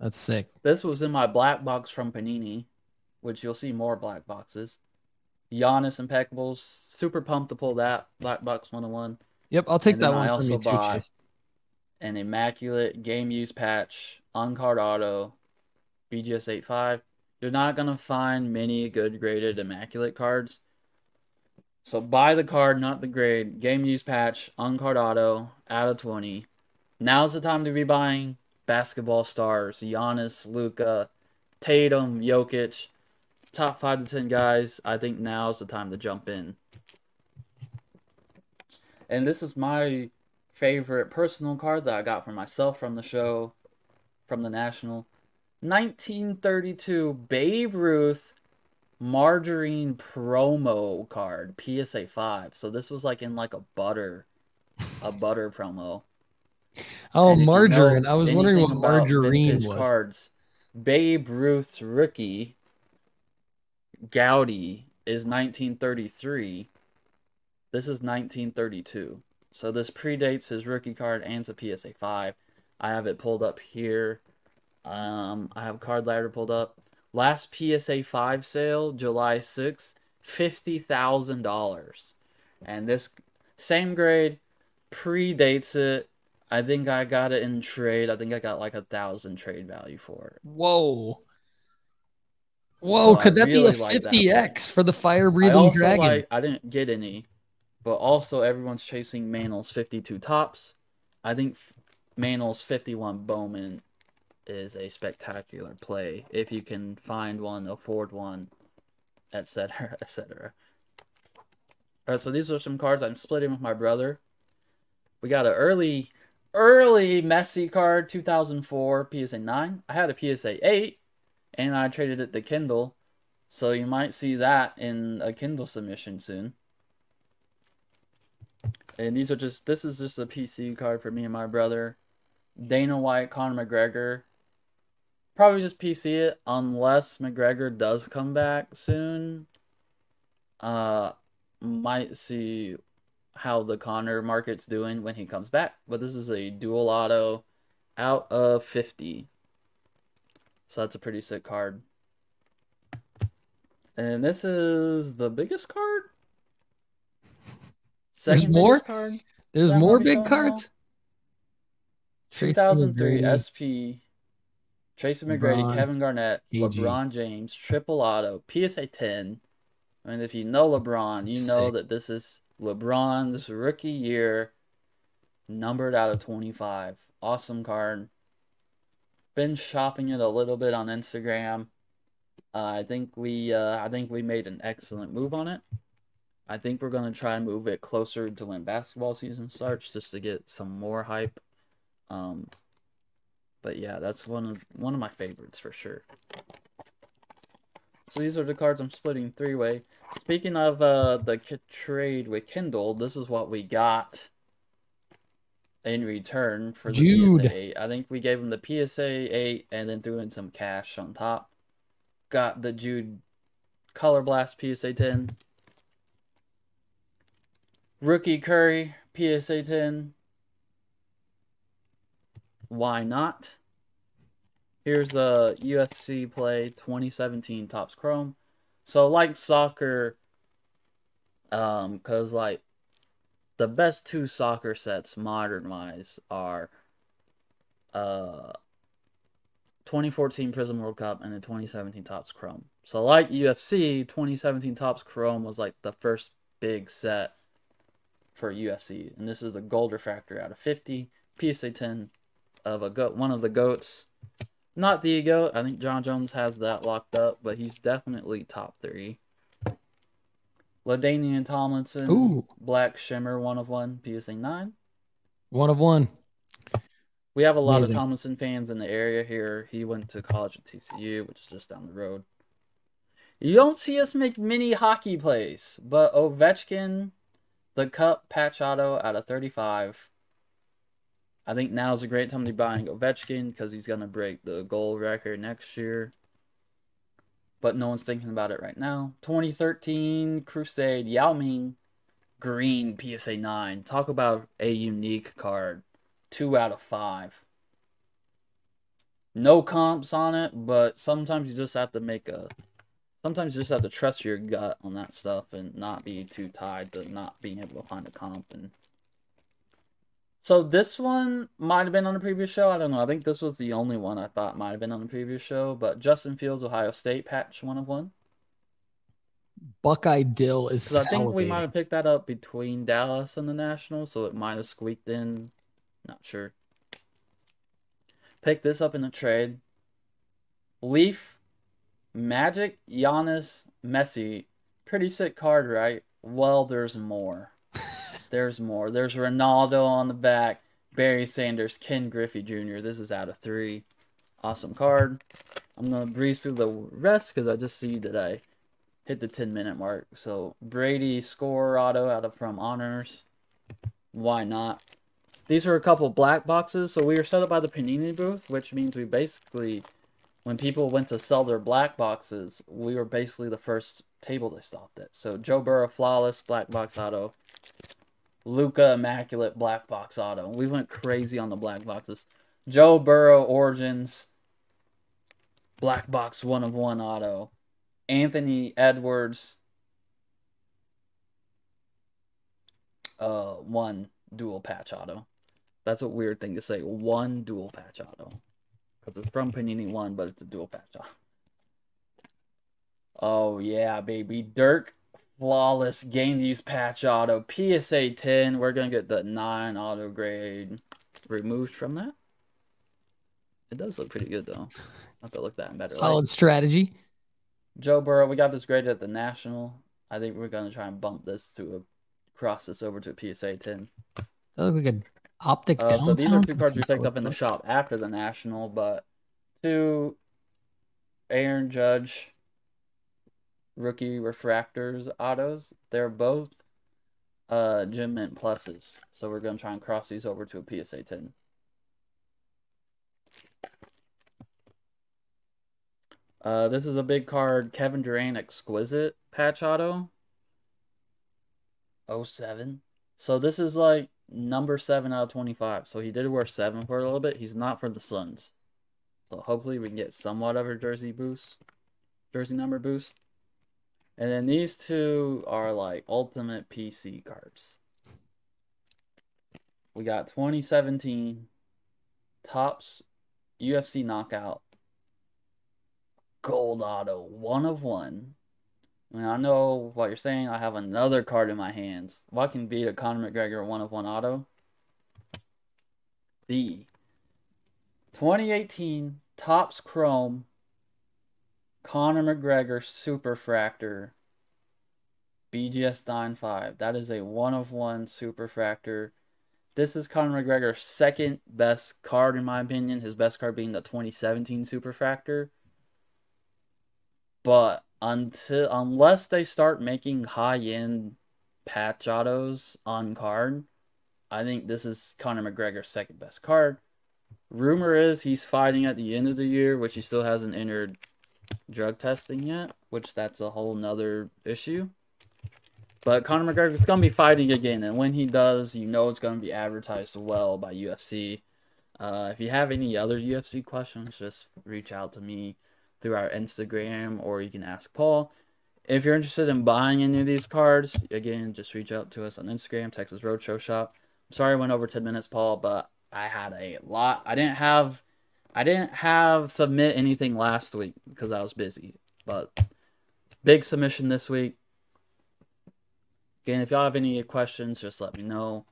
That's sick. This was in my black box from Panini, which you'll see more black boxes. Giannis Impeccables. Super pumped to pull that. Black Box 101. Yep, I'll take and that one I you too, Chase. An immaculate game use patch, on card auto, BGS 85. You're not going to find many good graded immaculate cards. So buy the card, not the grade. Game use patch, on card auto, out of 20. Now's the time to be buying basketball stars. Giannis, Luka, Tatum, Jokic. Top 5 to 10 guys. I think now's the time to jump in. And this is my favorite personal card that I got for myself from the show, from the National. 1932 Babe Ruth margarine promo card PSA 5. So this was like in like a butter a butter promo. Oh, And margarine. I was wondering what margarine was. Cards. Babe Ruth's rookie Goudey is 1933. This is 1932. So this predates his rookie card and it's a PSA 5. I have it pulled up here. Um, I have card ladder pulled up. Last PSA 5 sale, July 6th, $50,000. And this same grade predates it. I think I got it in trade. I think I got like a thousand trade value for it. Whoa. Whoa, So I could that be a 50x for the fire I breathing dragon? like I didn't get any, but also everyone's chasing Mantle's 52 Topps. I think Mantle's 51 Bowman is a spectacular play if you can find one, afford one, etc., etc. All right, so these are some cards I'm splitting with my brother. We got an early, early Messi card, 2004 PSA 9. I had a PSA 8, and I traded it to Kendall. So you might see that in a Kendall submission soon. And these are just this is just a PC card for me and my brother. Dana White, Conor McGregor. Probably just PC it unless McGregor does come back soon. Uh might see how the Conor market's doing when he comes back. But this is a dual auto out of 50. So that's a pretty sick card. And this is the biggest card? There's Second more? card? There's more big cards. Tracy 2003 McGrady. SP. Tracy McGrady, LeBron, Kevin Garnett, KG. LeBron James, triple auto, PSA 10. And if you know LeBron, you know Sick. that this is LeBron's rookie year, numbered out of 25. Awesome card. Been shopping it a little bit on Instagram. Uh, I think we, uh, I think we made an excellent move on it. I think we're gonna try and move it closer to when basketball season starts, just to get some more hype. Um, but yeah, that's one of one of my favorites for sure. So these are the cards I'm splitting three way. Speaking of uh, the k- trade with Kendall, this is what we got in return for the Jude. PSA 8. I think we gave him the PSA 8 and then threw in some cash on top. Got the Jude Color Blast PSA 10. Rookie Curry PSA 10. Why not? Here's the UFC Play 2017 Topps Chrome. So like soccer, um, cause like the best two soccer sets modern wise are uh 2014 Prism World Cup and the 2017 Topps Chrome. So like UFC, 2017 Topps Chrome was like the first big set for UFC, and this is a gold refractor out of 50, PSA 10 of a goat, one of the goats. Not the goat. I think Jon Jones has that locked up, but he's definitely top three. LaDainian Tomlinson, Ooh. Black Shimmer, one of one, PSA 9. One of one. We have a lot Amazing. of Tomlinson fans in the area here. He went to college at TCU, which is just down the road. You don't see us make many hockey plays, but Ovechkin, the cup patch auto out of 35. I think now's a great time to be buying Ovechkin because he's going to break the goal record next year. But no one's thinking about it right now. 2013 Crusade Yao Ming Green PSA 9. Talk about a unique card two out of five. No comps on it, but sometimes you just have to make a. Sometimes you just have to trust your gut on that stuff and not be too tied to not being able to find a comp. And so this one might have been on the previous show. I don't know. I think this was the only one I thought might have been on the previous show. But Justin Fields, Ohio State patch one of one. Buckeye Dill is I think we might have picked that up between Dallas and the National, so it might have squeaked in. Not sure. Pick this up in the trade. Leaf, Magic, Giannis, Messi. Pretty sick card, right? Well, there's more. There's more. There's Ronaldo on the back, Barry Sanders, Ken Griffey Jr. This is out of three. Awesome card. I'm to breeze through the rest because I just see that I hit the 10 minute mark. So Brady score auto out of from honors. Why not? these are a couple black boxes. So we were set up by the Panini booth, which means we basically, when people went to sell their black boxes, we were basically the first table they stopped at. So Joe Burrow, flawless black box auto. Luka immaculate black box auto. We went crazy on the black boxes. Joe Burrow Origins black box one of one auto. Anthony Edwards uh one dual patch auto. That's a weird thing to say. One dual patch auto. Because it's from Panini 1, but it's a dual patch auto. Oh, yeah, baby. Dirk Flawless Game Use Patch Auto. PSA 10. We're going to get the 9 auto grade removed from that. It does look pretty good, though. I have to look that in better Solid light. strategy. Joe Burrow, we got this graded at the National. I think we're to try and bump this to a cross this over to a PSA 10. That look like an optic Uh, so these are two cards we picked up in the shop after the national, but two Aaron Judge rookie refractors autos. They're both uh Gem Mint pluses. So we're gonna try and cross these over to a PSA 10. Uh, this is a big card, Kevin Durant Exquisite patch auto. 07. So this is like number 7 out of 25. So he did wear 7 for a little bit. He's not for the Suns. So hopefully we can get somewhat of a jersey boost. Jersey number boost. And then these two are like ultimate PC cards. We got 2017 Topps UFC Knockout Gold Auto, one of one. And I know what you're saying. I have another card in my hands. What can beat a Conor McGregor one of one auto? The 2018 Topps Chrome Conor McGregor Superfractor BGS 95. That is a one of one Superfractor. This is Conor McGregor's second best card, in my opinion. His best card being the 2017 Superfractor. But until unless they start making high end patch autos on card, I think this is Conor McGregor's second best card. Rumor is he's fighting at the end of the year, which he still hasn't entered drug testing yet, which that's a whole nother issue. But Conor McGregor's gonna be fighting again, and when he does, you know it's gonna be advertised well by UFC. Uh, if you have any other UFC questions, just reach out to me through our Instagram or you can ask Paul. If you're interested in buying any of these cards, again, just reach out to us on Instagram, Texas Roadshow Shop. I'm sorry I went over 10 minutes, Paul, but I had a lot. I didn't have I didn't have submit anything last week because I was busy. But big submission this week. Again, if y'all have any questions, just let me know.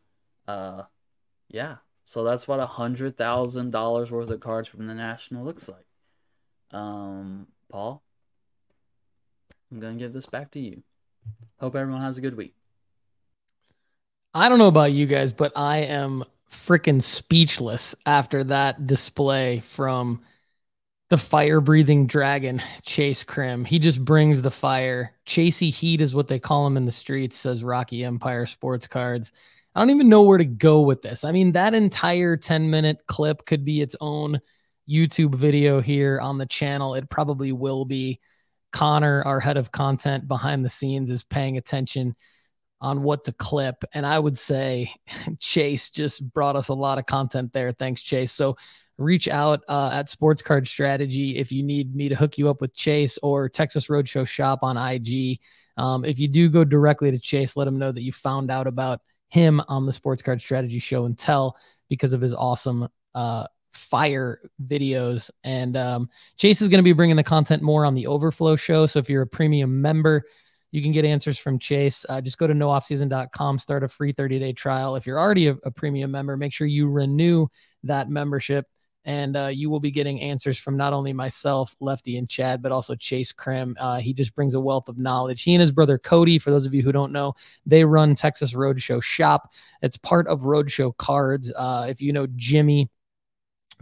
Uh yeah. So that's what a hundred thousand dollars worth of cards from the national looks like. Um, Paul, I'm gonna give this back to you. Hope everyone has a good week. I don't know about you guys, but I am freaking speechless after that display from the fire breathing dragon, Chase Krim. He just brings the fire. Chasey Heat is what they call him in the streets, says Rocky Empire Sports Cards. I don't even know where to go with this. I mean, that entire 10 minute clip could be its own YouTube video here on the channel. It probably will be. Connor, our head of content behind the scenes, is paying attention on what to clip. And I would say Chase just brought us a lot of content there. Thanks, Chase. So reach out uh, at Sports Card Strategy if you need me to hook you up with Chase or Texas Roadshow Shop on IG. Um, if you do go directly to Chase, let him know that you found out about him on the Sports Card Strategy Show and Tell because of his awesome uh, fire videos. And um, Chase is going to be bringing the content more on the Overflow show. So if you're a premium member, you can get answers from Chase. Uh, just go to nooffseason.com, start a free 30 day trial. If you're already a, a, premium member, make sure you renew that membership. And uh, you will be getting answers from not only myself, Lefty, and Chad, but also Chase Krim. Uh, he just brings a wealth of knowledge. He and his brother Cody, for those of you who don't know, they run Texas Roadshow Shop. It's part of Roadshow Cards. Uh, if you know Jimmy,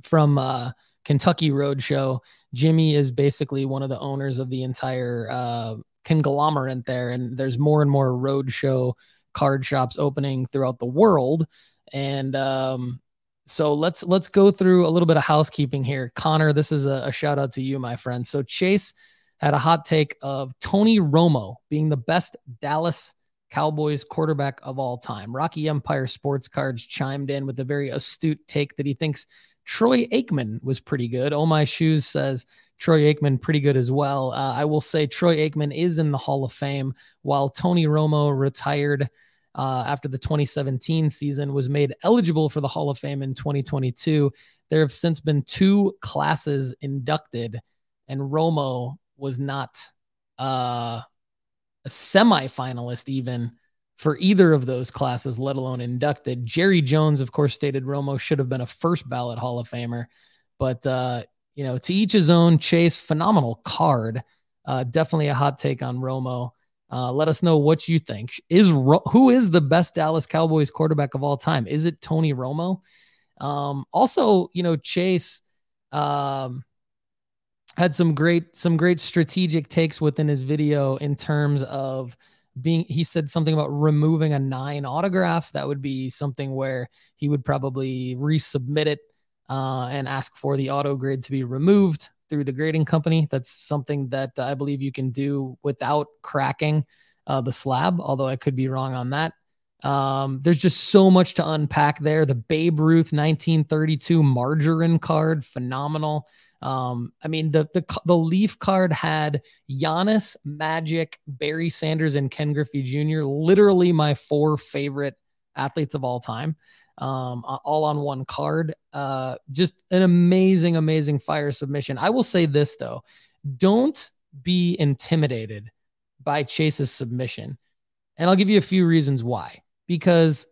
from uh, Kentucky Roadshow. Jimmy is basically one of the owners of the entire uh, conglomerate there, and there's more and more roadshow card shops opening throughout the world. And um, so let's let's go through a little bit of housekeeping here. Connor, this is a, a shout out to you, my friend. So Chase had a hot take of Tony Romo being the best Dallas Cowboys quarterback of all time. Rocky Empire Sports Cards chimed in with a very astute take that he thinks Troy Aikman was pretty good. Oh My Shoes says Troy Aikman pretty good as well. Uh, I will say Troy Aikman is in the Hall of Fame, while Tony Romo retired uh, after the 2017 season, was made eligible for the Hall of Fame in 2022. There have since been two classes inducted, and Romo was not uh, a semifinalist even for either of those classes, let alone inducted. Jerry Jones, of course, stated Romo should have been a first ballot Hall of Famer, but uh, you know, to each his own. Chase, phenomenal card. Uh, definitely a hot take on Romo. Uh, let us know what you think. Is who is the best Dallas Cowboys quarterback of all time? Is it Tony Romo? Um, also, you know, Chase um, had some great some great strategic takes within his video in terms of being. He said something about removing a nine autograph. That would be something where he would probably resubmit it uh, and ask for the auto grid to be removed through the grading company. That's something that I believe you can do without cracking uh, the slab, although I could be wrong on that. Um, there's just so much to unpack there. The Babe Ruth 1932 margarine card, phenomenal. Um, I mean, the, the the Leaf card had Giannis, Magic, Barry Sanders, and Ken Griffey Jr. Literally my four favorite athletes of all time um, all on one card. Uh, just an amazing, amazing fire submission. I will say this though, don't be intimidated by Chase's submission. And I'll give you a few reasons why. Because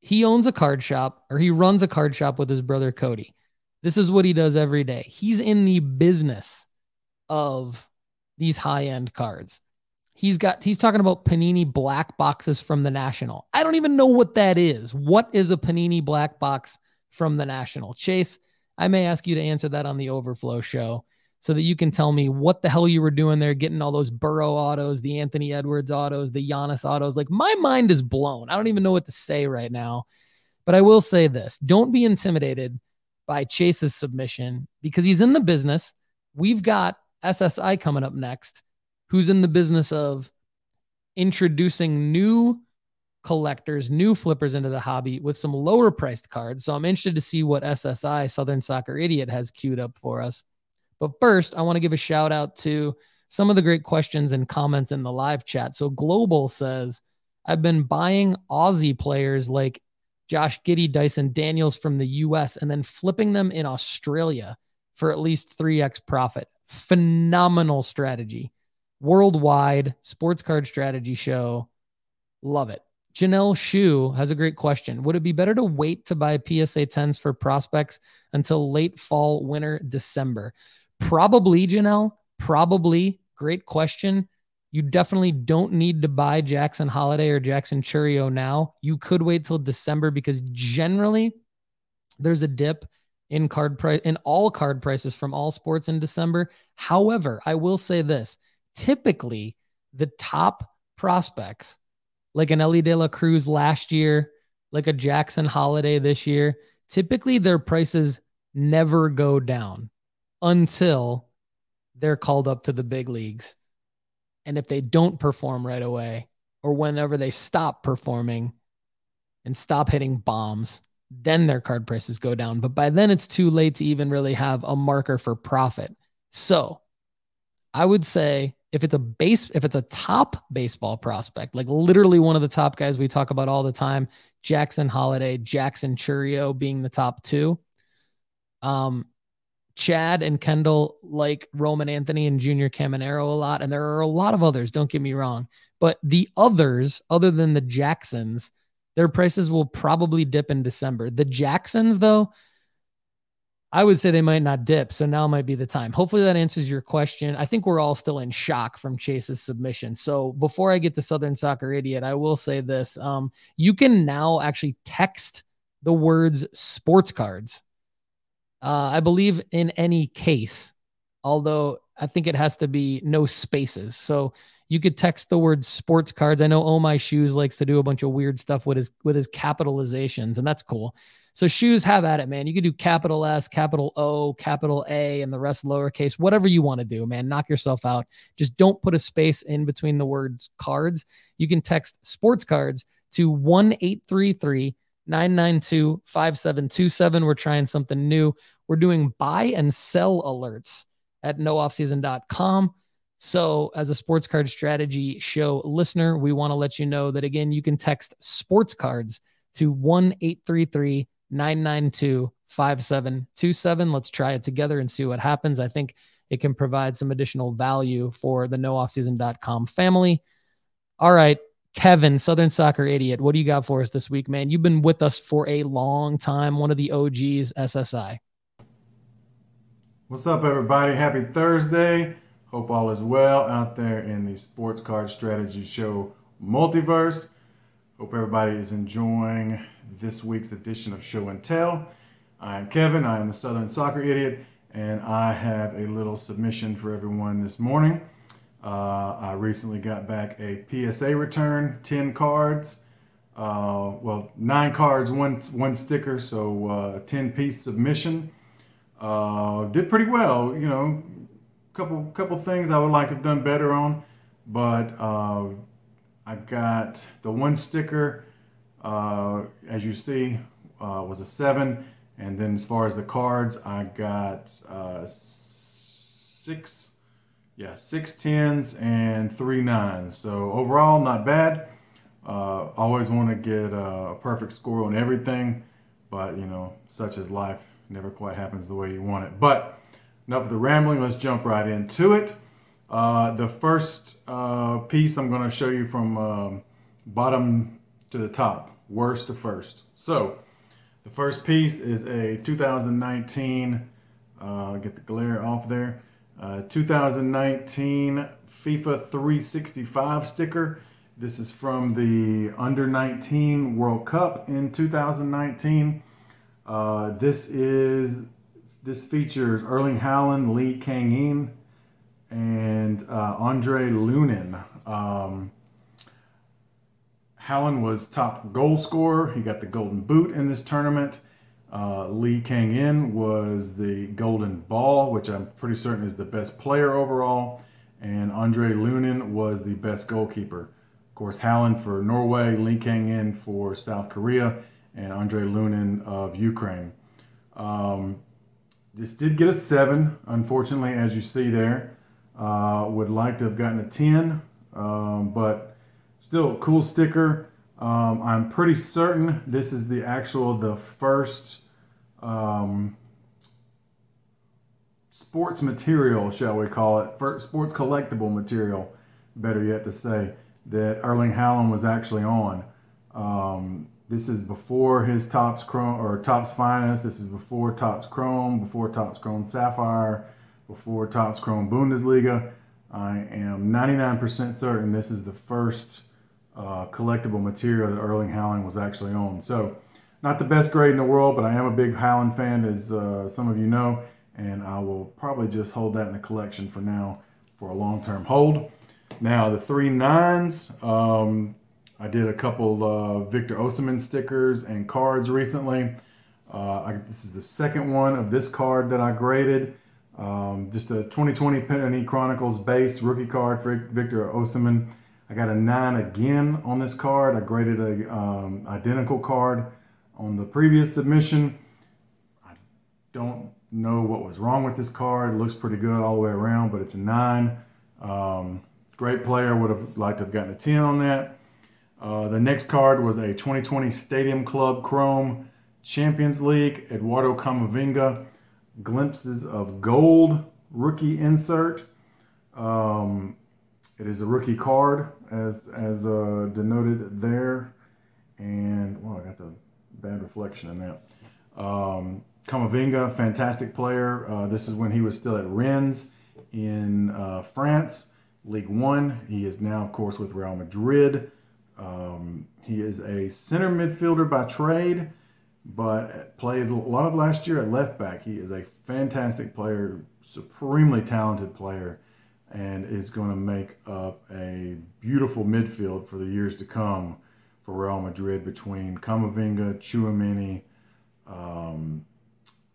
he owns a card shop or he runs a card shop with his brother Cody. This is what he does every day. He's in the business of these high end cards. He's got he's talking about Panini black boxes from the National. I don't even know what that is. What is a Panini black box from the National? Chase, I may ask you to answer that on the Overflow show so that you can tell me what the hell you were doing there getting all those Burrow autos, the Anthony Edwards autos, the Giannis autos. Like my mind is blown. I don't even know what to say right now. But I will say this, don't be intimidated by Chase's submission because he's in the business. We've got SSI coming up next who's in the business of introducing new collectors, new flippers into the hobby with some lower priced cards. So I'm interested to see what SSI, Southern Soccer Idiot, has queued up for us. But first, I want to give a shout out to some of the great questions and comments in the live chat. So Global says, I've been buying Aussie players like Josh Giddey, Dyson Daniels from the US, and then flipping them in Australia for at least 3x profit. Phenomenal strategy worldwide sports card strategy show. Love it. Janelle Shu has a great question. Would it be better to wait to buy PSA 10s for prospects until late fall, winter, December? Probably, Janelle. Probably. Great question. You definitely don't need to buy Jackson Holliday or Jackson Chourio now. You could wait till December because generally there's a dip in card price in all card prices from all sports in December. However, I will say this typically the top prospects, like an Elly De La Cruz last year, like a Jackson Holliday this year, typically their prices never go down until they're called up to the big leagues. And if they don't perform right away, or whenever they stop performing and stop hitting bombs, then their card prices go down. But by then, it's too late to even really have a marker for profit. So I would say if it's a base, if it's a top baseball prospect, like literally one of the top guys we talk about all the time, Jackson Holliday Jackson Chourio being the top two. Um, Chad and Kendall like Roman Anthony and Junior Caminero a lot, and there are a lot of others. Don't get me wrong, but the others, other than the Jacksons, their prices will probably dip in December. The Jacksons, though, I would say they might not dip. So now might be the time. Hopefully that answers your question. I think we're all still in shock from Chase's submission. So before I get to Southern Soccer Idiot, I will say this. Um, you can now actually text the words sports cards. Uh, I believe in any case, although I think it has to be no spaces. So You could text the word sports cards. I know Oh My Shoes likes to do a bunch of weird stuff with his with his capitalizations, and that's cool. So shoes, have at it, man. You can do capital S, capital O, capital A, and the rest lowercase, whatever you want to do, man. Knock yourself out. Just don't put a space in between the words cards. You can text sports cards to 1 833 992 5727. We're trying something new. We're doing buy and sell alerts at nooffseason.com. So, as a sports card strategy show listener, we want to let you know that again, you can text sports cards to 1 833 992 5727. Let's try it together and see what happens. I think it can provide some additional value for the nooffseason.com family. All right, Kevin, Southern Soccer Idiot, what do you got for us this week, man? You've been with us for a long time, one of the OGs, SSI. What's up, everybody? Happy Thursday. Hope all is well out there in the Sports Card Strategy Show multiverse. Hope everybody is enjoying this week's edition of Show and Tell. I am Kevin, I am the Southern Soccer Idiot, and I have a little submission for everyone this morning. Uh, I recently got back a PSA return, 10 cards. Uh, well, nine cards, one one sticker, so uh, 10 piece submission. Uh, did pretty well, you know. Couple couple things I would like to have done better on, but uh, I got the one sticker. Uh, as you see, was a seven, and then as far as the cards, I got six yeah, six tens and three nines. So overall, not bad. Uh, always want to get a perfect score on everything, but you know, such as life, never quite happens the way you want it. But enough of the rambling. Let's jump right into it. Uh, the first uh, piece I'm going to show you from um, bottom to the top, worst to first. So the first piece is a 2019. Uh, get the glare off there. Uh, 2019 FIFA 365 sticker. This is from the Under 19 World Cup in 2019. Uh, this is this features Erling Haaland, Lee Kang-in, and uh, Andre Lunin. Um, Haaland was top goal scorer. He got the Golden Boot in this tournament. Uh, Lee Kang-in was the Golden Ball, which I'm pretty certain is the best player overall. And Andre Lunin was the best goalkeeper. Of course, Haaland for Norway, Lee Kang-in for South Korea, and Andre Lunin of Ukraine. Um, this did get a 7, unfortunately, as you see there. Uh, would like to have gotten a 10, um, but still cool sticker. Um, I'm pretty certain this is the actual, the first um, sports material, shall we call it, sports collectible material, better yet to say, that Erling Haaland was actually on. Um, this is before his Topps Chrome or Topps Finest. This is before Topps Chrome, before Topps Chrome Sapphire, before Topps Chrome Bundesliga. I am 99% certain this is the first uh, collectible material that Erling Haaland was actually on. So not the best grade in the world, but I am a big Haaland fan, as uh, some of you know, and I will probably just hold that in the collection for now for a long-term hold. Now, the three nines, um, I did a couple uh, Victor Osimhen stickers and cards recently. Uh, I, this is the second one of this card that I graded. Um, just a 2020 Panini Chronicles base rookie card for Victor Osimhen. I got a 9 again on this card. I graded a um, identical card on the previous submission. I don't know what was wrong with this card. It looks pretty good all the way around, but it's a 9. Um, great player. Would have liked to have gotten a 10 on that. Uh, the next card was a 2020 Stadium Club Chrome Champions League. Eduardo Camavinga. Glimpses of Gold rookie insert. Um, it is a rookie card as as uh, denoted there. And, well, I got the bad reflection in that. Um, Camavinga, fantastic player. Uh, this is when he was still at Rennes in uh, France, League One. He is now, of course, with Real Madrid. Um, he is a center midfielder by trade, but played a lot of last year at left back. He is a fantastic player, supremely talented player. and is going to make up a beautiful midfield for the years to come for Real Madrid between Camavinga, Tchouameni, um,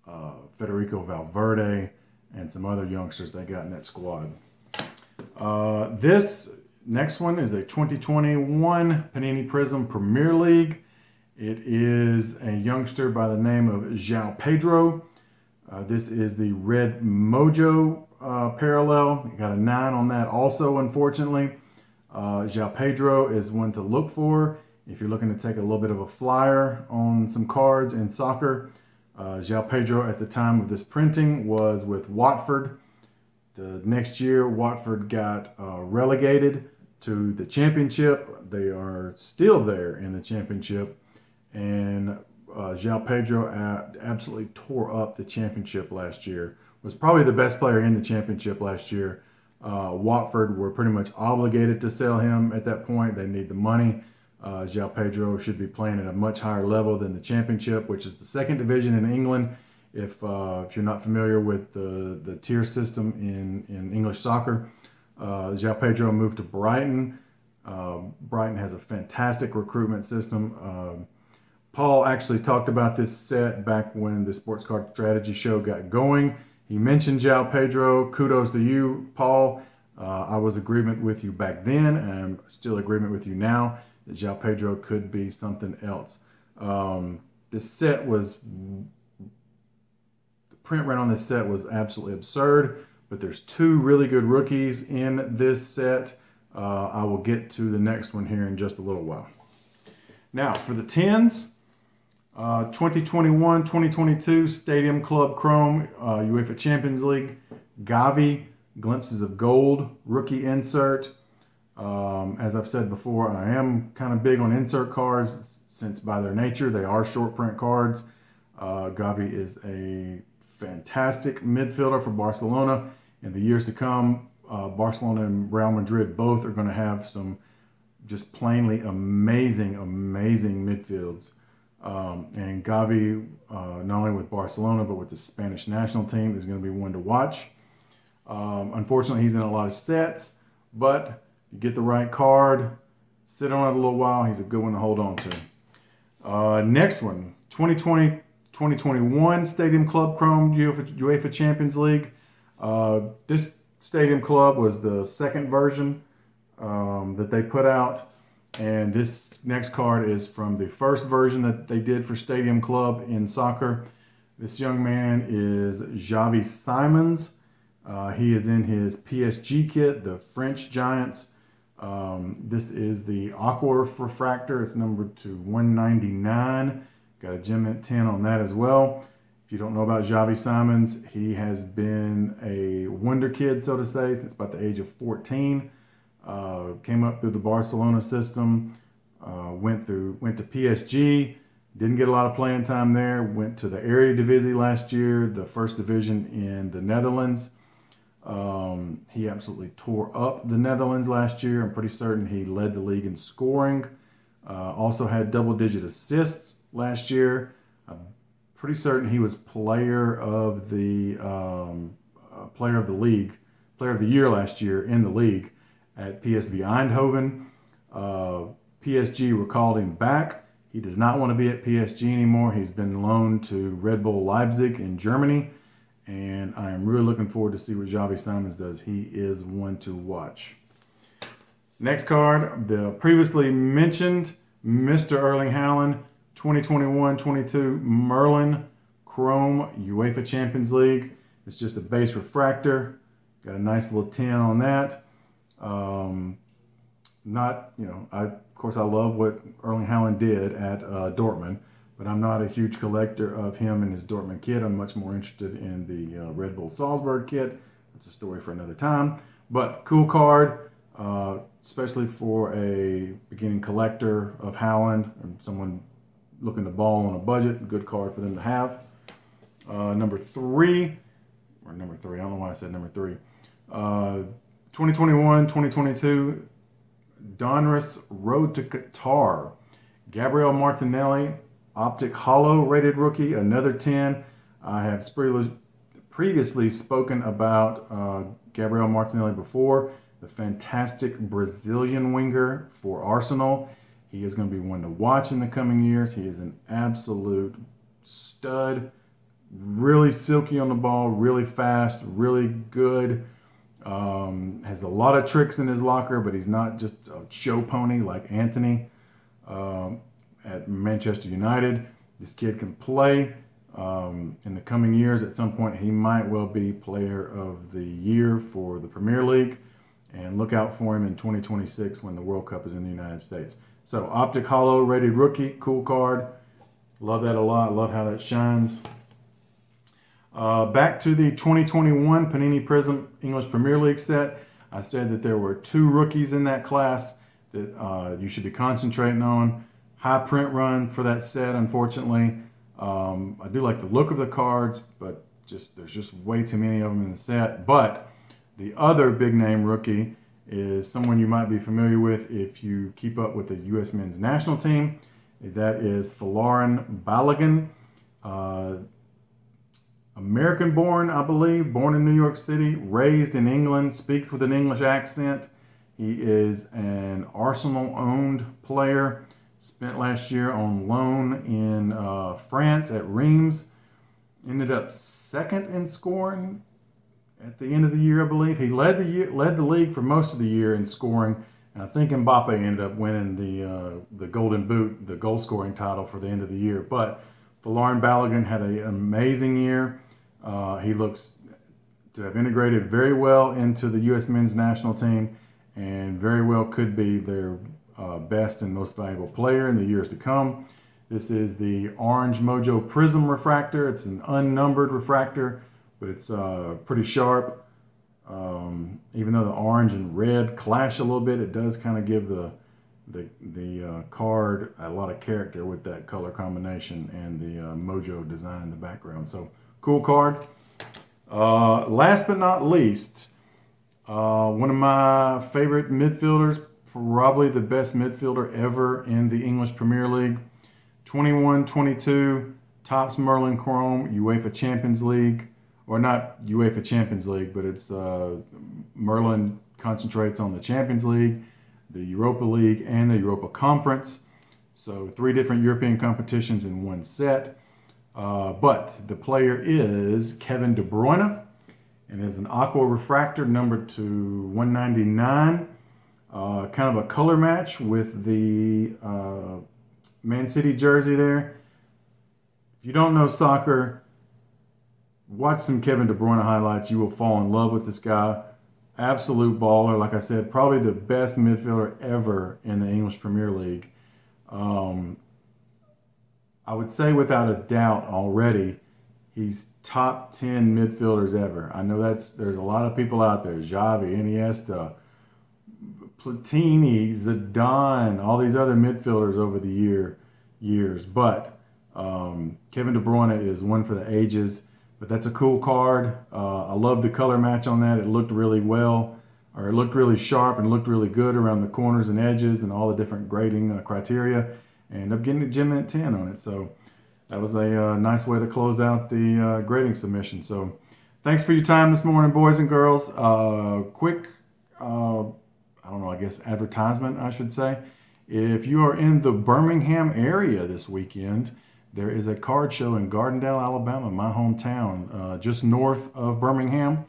uh, Federico Valverde, and some other youngsters they got in that squad. Uh, this next one is a 2021 Panini Prism Premier League. It is a youngster by the name of João Pedro. Uh, this is the Red Mojo uh, parallel. got a 9 on that also, unfortunately. Uh, João Pedro is one to look for if you're looking to take a little bit of a flyer on some cards in soccer. Uh, João Pedro at the time of this printing was with Watford. The next year, Watford got uh, relegated to the championship. They are still there in the championship. And uh, Pedro absolutely tore up the championship last year. Was probably the best player in the championship last year. Uh, Watford were pretty much obligated to sell him at that point. They need the money. Uh, Pedro should be playing at a much higher level than the championship, which is the second division in England. If, uh, if you're not familiar with the, the tier system in, in English soccer, uh, Pedro moved to Brighton. Uh, Brighton has a fantastic recruitment system. Paul actually talked about this set back when the Sports Card Strategy Show got going. He mentioned João Pedro. Kudos to you, Paul. Uh, I was agreement with you back then, and I'm still agreement with you now that João Pedro could be something else. Um, this set was the print run on this set was absolutely absurd, but there's two really good rookies in this set. Uh, I will get to the next one here in just a little while. Now for the tens, uh, 2021 2022 Stadium Club Chrome uh, UEFA Champions League Gavi Glimpses of Gold rookie insert. Um, as I've said before, I am kind of big on insert cards since by their nature they are short print cards. Uh, Gavi is a fantastic midfielder for Barcelona. In the years to come, uh, Barcelona and Real Madrid both are going to have some just plainly amazing, amazing midfields. Um, and Gavi, uh, not only with Barcelona, but with the Spanish national team, is going to be one to watch. Um, unfortunately, he's in a lot of sets, but you get the right card, sit on it a little while, he's a good one to hold on to. Uh, next one 2020 2021 Stadium Club Chrome UEFA, UEFA Champions League. Uh, this Stadium Club was the second version um, that they put out. And this next card is from the first version that they did for Stadium Club in soccer. This young man is Xavi Simons. Uh, he is in his PSG kit, the French Giants. Um, this is the Aqua Refractor. It's numbered to 199. Got a gem mint 10 on that as well. If you don't know about Xavi Simons, he has been a wonder kid, so to say, since about the age of 14. Uh, came up through the Barcelona system, uh, went through went to PSG, didn't get a lot of playing time there. Went to the Eredivisie last year, the first division in the Netherlands. Um, he absolutely tore up the Netherlands last year. I'm pretty certain he led the league in scoring. Uh, also had double digit assists last year. I'm pretty certain he was player of the um, uh, player of the league, player of the year last year in the league at PSV Eindhoven. Uh, PSG recalled him back. He does not want to be at PSG anymore. He's been loaned to Red Bull Leipzig in Germany and I am really looking forward to see what Xavi Simons does. He is one to watch. Next card, the previously mentioned Mr. Erling Haaland, 2021-22 Merlin Chrome UEFA Champions League. It's just a base refractor. Got a nice little 10 on that. Um, not, you know, I, of course I love what Erling Haaland did at uh, Dortmund but I'm not a huge collector of him and his Dortmund kit. I'm much more interested in the uh, Red Bull Salzburg kit. That's a story for another time. But cool card, uh, especially for a beginning collector of Haaland and someone looking to ball on a budget. Good card for them to have. Uh, number three, or number three, I don't know why I said number three. Uh, 2021 2022 Donruss Road to Qatar. Gabriel Martinelli, Optic Holo rated rookie, another 10. I have previously spoken about uh, Gabriel Martinelli before, the fantastic Brazilian winger for Arsenal. He is going to be one to watch in the coming years. He is an absolute stud, really silky on the ball, really fast, really good. Um, has a lot of tricks in his locker, but he's not just a show pony like Antony um, at Manchester United. This kid can play. Um, in the coming years, at some point, he might well be player of the year for the Premier League. And look out for him in 2026 when the World Cup is in the United States. So, Optic Holo rated rookie, cool card. Love that a lot. Love how that shines. Uh, back to the 2021 Panini Prism English Premier League set. I said that there were two rookies in that class that uh, you should be concentrating on. High print run for that set, unfortunately. Um, I do like the look of the cards, but just there's just way too many of them in the set. But the other big name rookie is someone you might be familiar with if you keep up with the U.S. men's national team. That is Folarin Balogun. Uh, American born, I believe, born in New York City, raised in England, speaks with an English accent. He is an Arsenal owned player. Spent last year on loan in uh, France at Reims. Ended up second in scoring at the end of the year, I believe. He led the year, led the league for most of the year in scoring. And I think Mbappe ended up winning the uh, the Golden Boot, the goal scoring title for the end of the year. But Folarin Balogun had an amazing year. Uh, he looks to have integrated very well into the U.S. men's national team and very well could be their uh, best and most valuable player in the years to come. This is the Orange Mojo Prism Refractor. It's an unnumbered refractor, but it's uh, pretty sharp. Um, even though the orange and red clash a little bit, it does kind of give the the, the uh, card a lot of character with that color combination and the uh, Mojo design in the background. So cool card. Uh, last but not least, uh, one of my favorite midfielders, probably the best midfielder ever in the English Premier League. 21 22, Topps Merlin Chrome, UEFA Champions League, or not UEFA Champions League, but it's uh, Merlin concentrates on the Champions League, the Europa League, and the Europa Conference. So, three different European competitions in one set. Uh, but the player is Kevin De Bruyne and is an aqua refractor number to 199 uh, kind of a color match with the uh, Man City jersey there. If you don't know soccer, watch some Kevin De Bruyne highlights. You will fall in love with this guy. Absolute baller. Like I said, probably the best midfielder ever in the English Premier League. Um, I would say without a doubt already, he's top 10 midfielders ever. I know that's there's a lot of people out there, Xavi, Iniesta, Platini, Zidane, all these other midfielders over the year years. But um, Kevin De Bruyne is one for the ages. But that's a cool card. Uh, I love the color match on that. It looked really well, or it looked really sharp and looked really good around the corners and edges and all the different grading uh, criteria. And up getting a Gem Mint 10 on it. So that was a uh, nice way to close out the uh, grading submission. So thanks for your time this morning, boys and girls. Uh, quick uh, I don't know, I guess advertisement, I should say. If you are in the Birmingham area this weekend, there is a card show in Gardendale, Alabama, my hometown, uh, just north of Birmingham.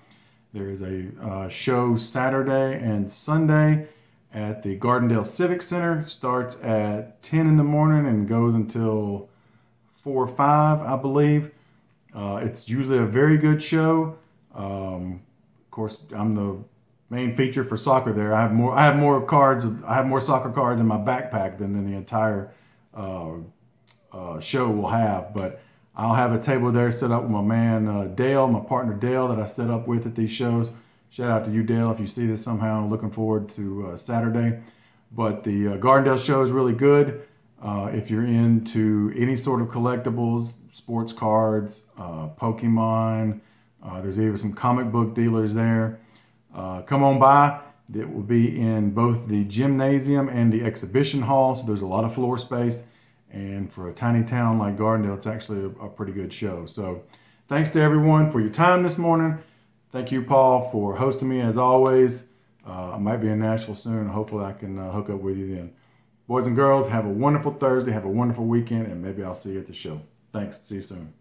There is a uh, show Saturday and Sunday at the Gardendale Civic Center. Starts at 10 in the morning and goes until 4 or 5, I believe. Uh, it's usually a very good show. Um, of course, I'm the main feature for soccer there. I have more I have more cards I have more soccer cards in my backpack than, than the entire uh, uh, show will have. But I'll have a table there set up with my man uh, Dale, my partner Dale that I set up with at these shows. Shout out to you, Dale, if you see this somehow. Looking forward to uh, Saturday. But the uh, Gardendale show is really good. Uh, if you're into any sort of collectibles, sports cards, Pokemon, there's even some comic book dealers there. Uh, come on by. It will be in both the gymnasium and the exhibition hall, so there's a lot of floor space. And for a tiny town like Gardendale, it's actually a, a pretty good show. So thanks to everyone for your time this morning. Thank you, Paul, for hosting me as always. Uh, I might be in Nashville soon. Hopefully, I can uh, hook up with you then. Boys and girls, have a wonderful Thursday. Have a wonderful weekend, and maybe I'll see you at the show. Thanks. See you soon.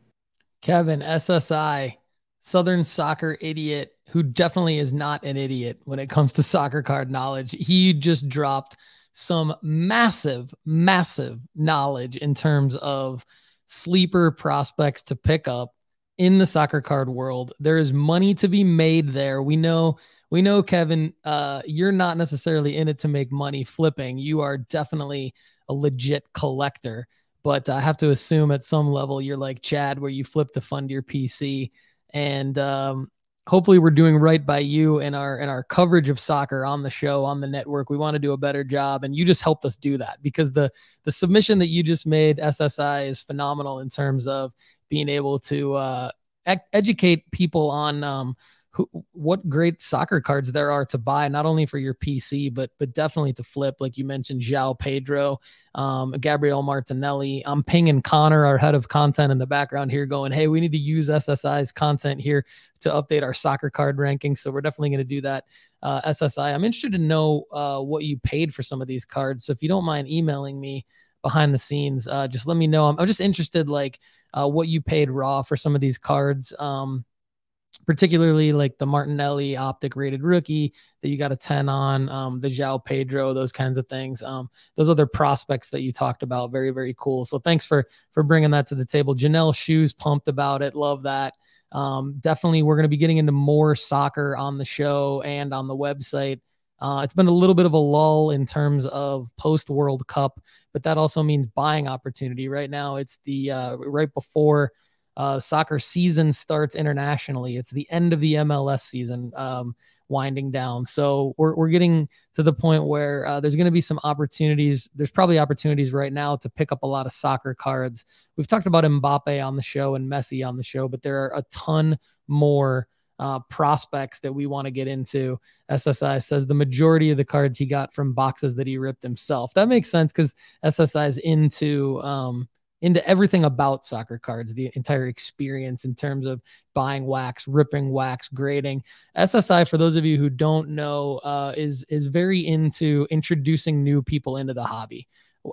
Kevin, SSI, Southern soccer idiot, who definitely is not an idiot when it comes to soccer card knowledge. He just dropped some massive, massive knowledge in terms of sleeper prospects to pick up in the soccer card world. There is money to be made there. We know, we know, Kevin, uh, you're not necessarily in it to make money flipping. You are definitely a legit collector. But I have to assume at some level you're like Chad, where you flip to fund your PC. And um, hopefully we're doing right by you and our and our coverage of soccer on the show on the network we want to do a better job and you just helped us do that because the the submission that you just made ssi is phenomenal in terms of being able to uh, educate people on um, who, what great soccer cards there are to buy, not only for your PC, but but definitely to flip. Like you mentioned, João Pedro, um, Gabriel Martinelli. I'm pinging Connor, our head of content, in the background here, going, "Hey, we need to use SSI's content here to update our soccer card rankings." So we're definitely going to do that. Uh, SSI, I'm interested to know uh, what you paid for some of these cards. So if you don't mind emailing me behind the scenes, uh, just let me know. I'm, I'm just interested, like uh, what you paid raw for some of these cards. Um, particularly like the Martinelli optic rated rookie that you got a 10 on, um, the João Pedro, those kinds of things. Um, those other prospects that you talked about, very, very cool. So thanks for, for bringing that to the table. Janelle Shoes pumped about it. Love that. Um, definitely we're going to be getting into more soccer on the show and on the website. Uh, it's been a little bit of a lull in terms of post World Cup, but that also means buying opportunity. Right now, it's the uh, right before uh, soccer season starts internationally. It's the end of the MLS season um, winding down. So we're, we're getting to the point where uh, there's going to be some opportunities. There's probably opportunities right now to pick up a lot of soccer cards. We've talked about Mbappe on the show and Messi on the show, but there are a ton more. Uh, prospects that we want to get into. SSI says the majority of the cards he got from boxes that he ripped himself. That makes sense because SSI is into um, into everything about soccer cards, the entire experience in terms of buying wax, ripping wax, grading. SSI, for those of you who don't know, uh, is is very into introducing new people into the hobby,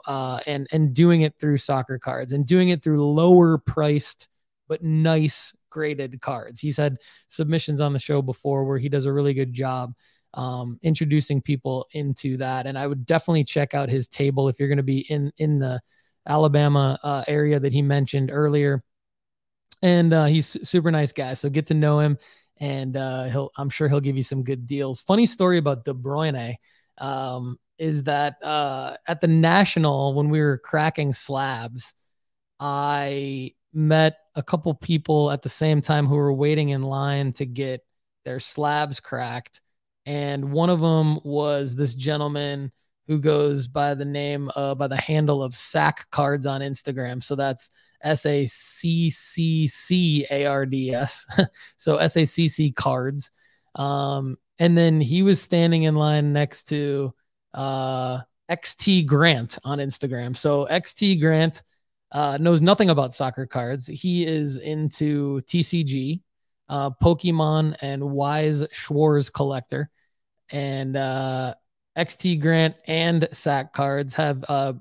uh, and and doing it through soccer cards and doing it through lower priced but nice graded cards. He's had submissions on the show before where he does a really good job um, introducing people into that, and I would definitely check out his table if you're going to be in in the Alabama uh, area that he mentioned earlier. And uh, he's super nice guy. So get to know him, and uh, he'll I'm sure he'll give you some good deals. Funny story about De Bruyne um, is that uh, at the national when we were cracking slabs, I met a couple people at the same time who were waiting in line to get their slabs cracked, and one of them was this gentleman who goes by the name uh, by the handle of Sack Cards on Instagram. So that's S A C C C A R D S. So S A C C Cards. Um, and then he was standing in line next to uh, XT Grant on Instagram. So XT Grant uh, knows nothing about soccer cards. He is into TCG, uh, Pokemon, and Weiss Schwarz collector. And uh, XT Grant and Sack Cards have uh,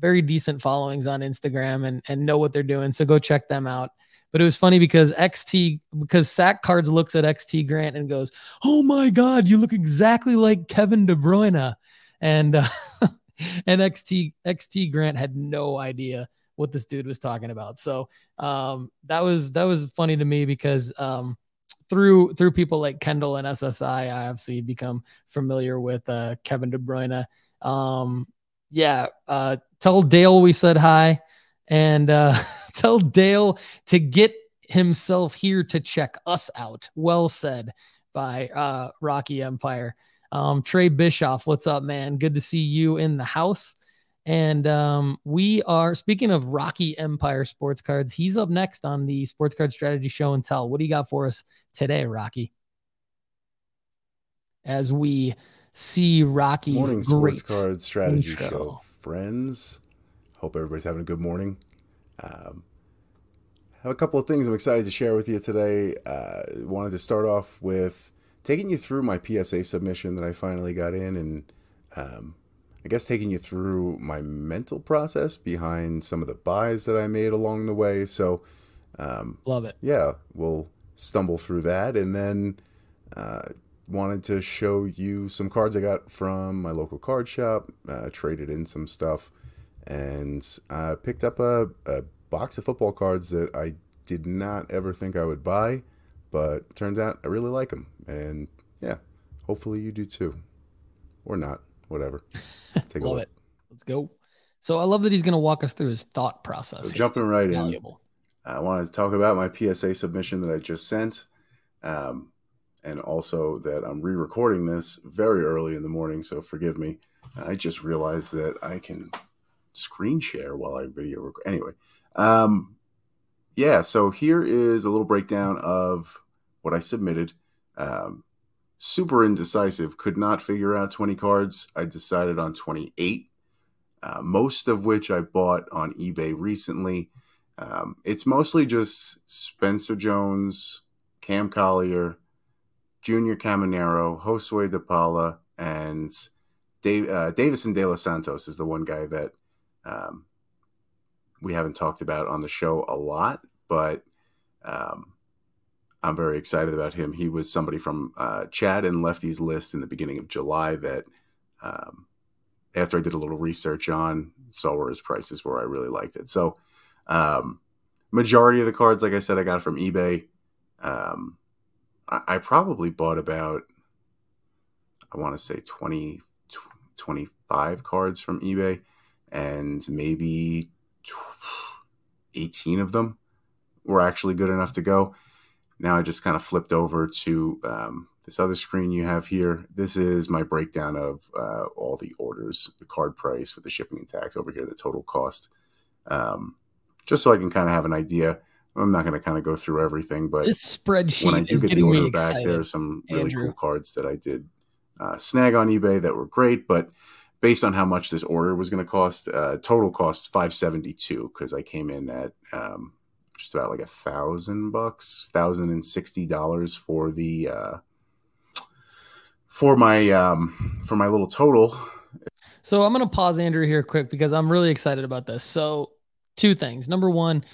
very decent followings on Instagram and, and know what they're doing. So go check them out. But it was funny because XT, because Sack Cards looks at XT Grant and goes, Oh my God, you look exactly like Kevin De Bruyne. And, uh, and XT, XT Grant had no idea what this dude was talking about. So um, that was, that was funny to me because um, through through people like Kendall and SSI, I obviously become familiar with uh, Kevin De Bruyne. Um, yeah, uh, tell Dale we said hi, and uh, tell Dale to get himself here to check us out. Well said by uh, Rocky Empire. Um, Trey Bischoff, what's up, man? Good to see you in the house. And um, we are speaking of Rocky Empire sports cards. He's up next on the Sports Card Strategy Show and Tell. What do you got for us today, Rocky? As we see Rocky's morning great Sports Card Strategy intro. Show, friends. Hope everybody's having a good morning. Um, have a couple of things I'm excited to share with you today. Uh, wanted to start off with taking you through my PSA submission that I finally got in, and um, I guess taking you through my mental process behind some of the buys that I made along the way. So, um, Love it. yeah, we'll stumble through that, and then uh, wanted to show you some cards I got from my local card shop. Uh, traded in some stuff, and uh, picked up a, a box of football cards that I did not ever think I would buy, but turns out I really like them, and yeah, hopefully you do too, or not, whatever. Take a look. it. Let's go. So I love that he's going to walk us through his thought process. So here. jumping right in, Valuable. I wanted to talk about my PSA submission that I just sent, um, and also that I'm re-recording this very early in the morning. So forgive me. I just realized that I can screen share while I video record. Anyway, um, yeah. So here is a little breakdown of what I submitted. Um, super indecisive. Could not figure out 20 cards. I decided on 28. Uh, most of which I bought on eBay recently. Um, it's mostly just Spencer Jones, Cam Collier, Junior Caminero, Josue De Paula, and Dave, uh, Davison De Los Santos is the one guy that um, we haven't talked about on the show a lot, but um, I'm very excited about him. He was somebody from uh, Chad and Lefty's list in the beginning of July that um, after I did a little research on, saw where his prices were. I really liked it. So, um, majority of the cards, like I said, I got from eBay. Um, I, I probably bought about, I want to say 20, tw- 25 cards from eBay, and maybe 18 of them were actually good enough to go. Now I just kind of flipped over to um, this other screen you have here. This is my breakdown of uh, all the orders, the card price with the shipping and tax over here, the total cost. Um, just so I can kind of have an idea. I'm not going to kind of go through everything, but This spreadsheet when I do is get the order back, there are some really Andrew. cool cards that I did uh, snag on eBay that were great. But based on how much this order was going to cost, uh, total cost was 572 because I came in at um, just about like a thousand bucks, thousand and sixty dollars for the uh, for my um, for my little total. So I'm to pause Andrew here quick because I'm really excited about this. So, two things. Number one,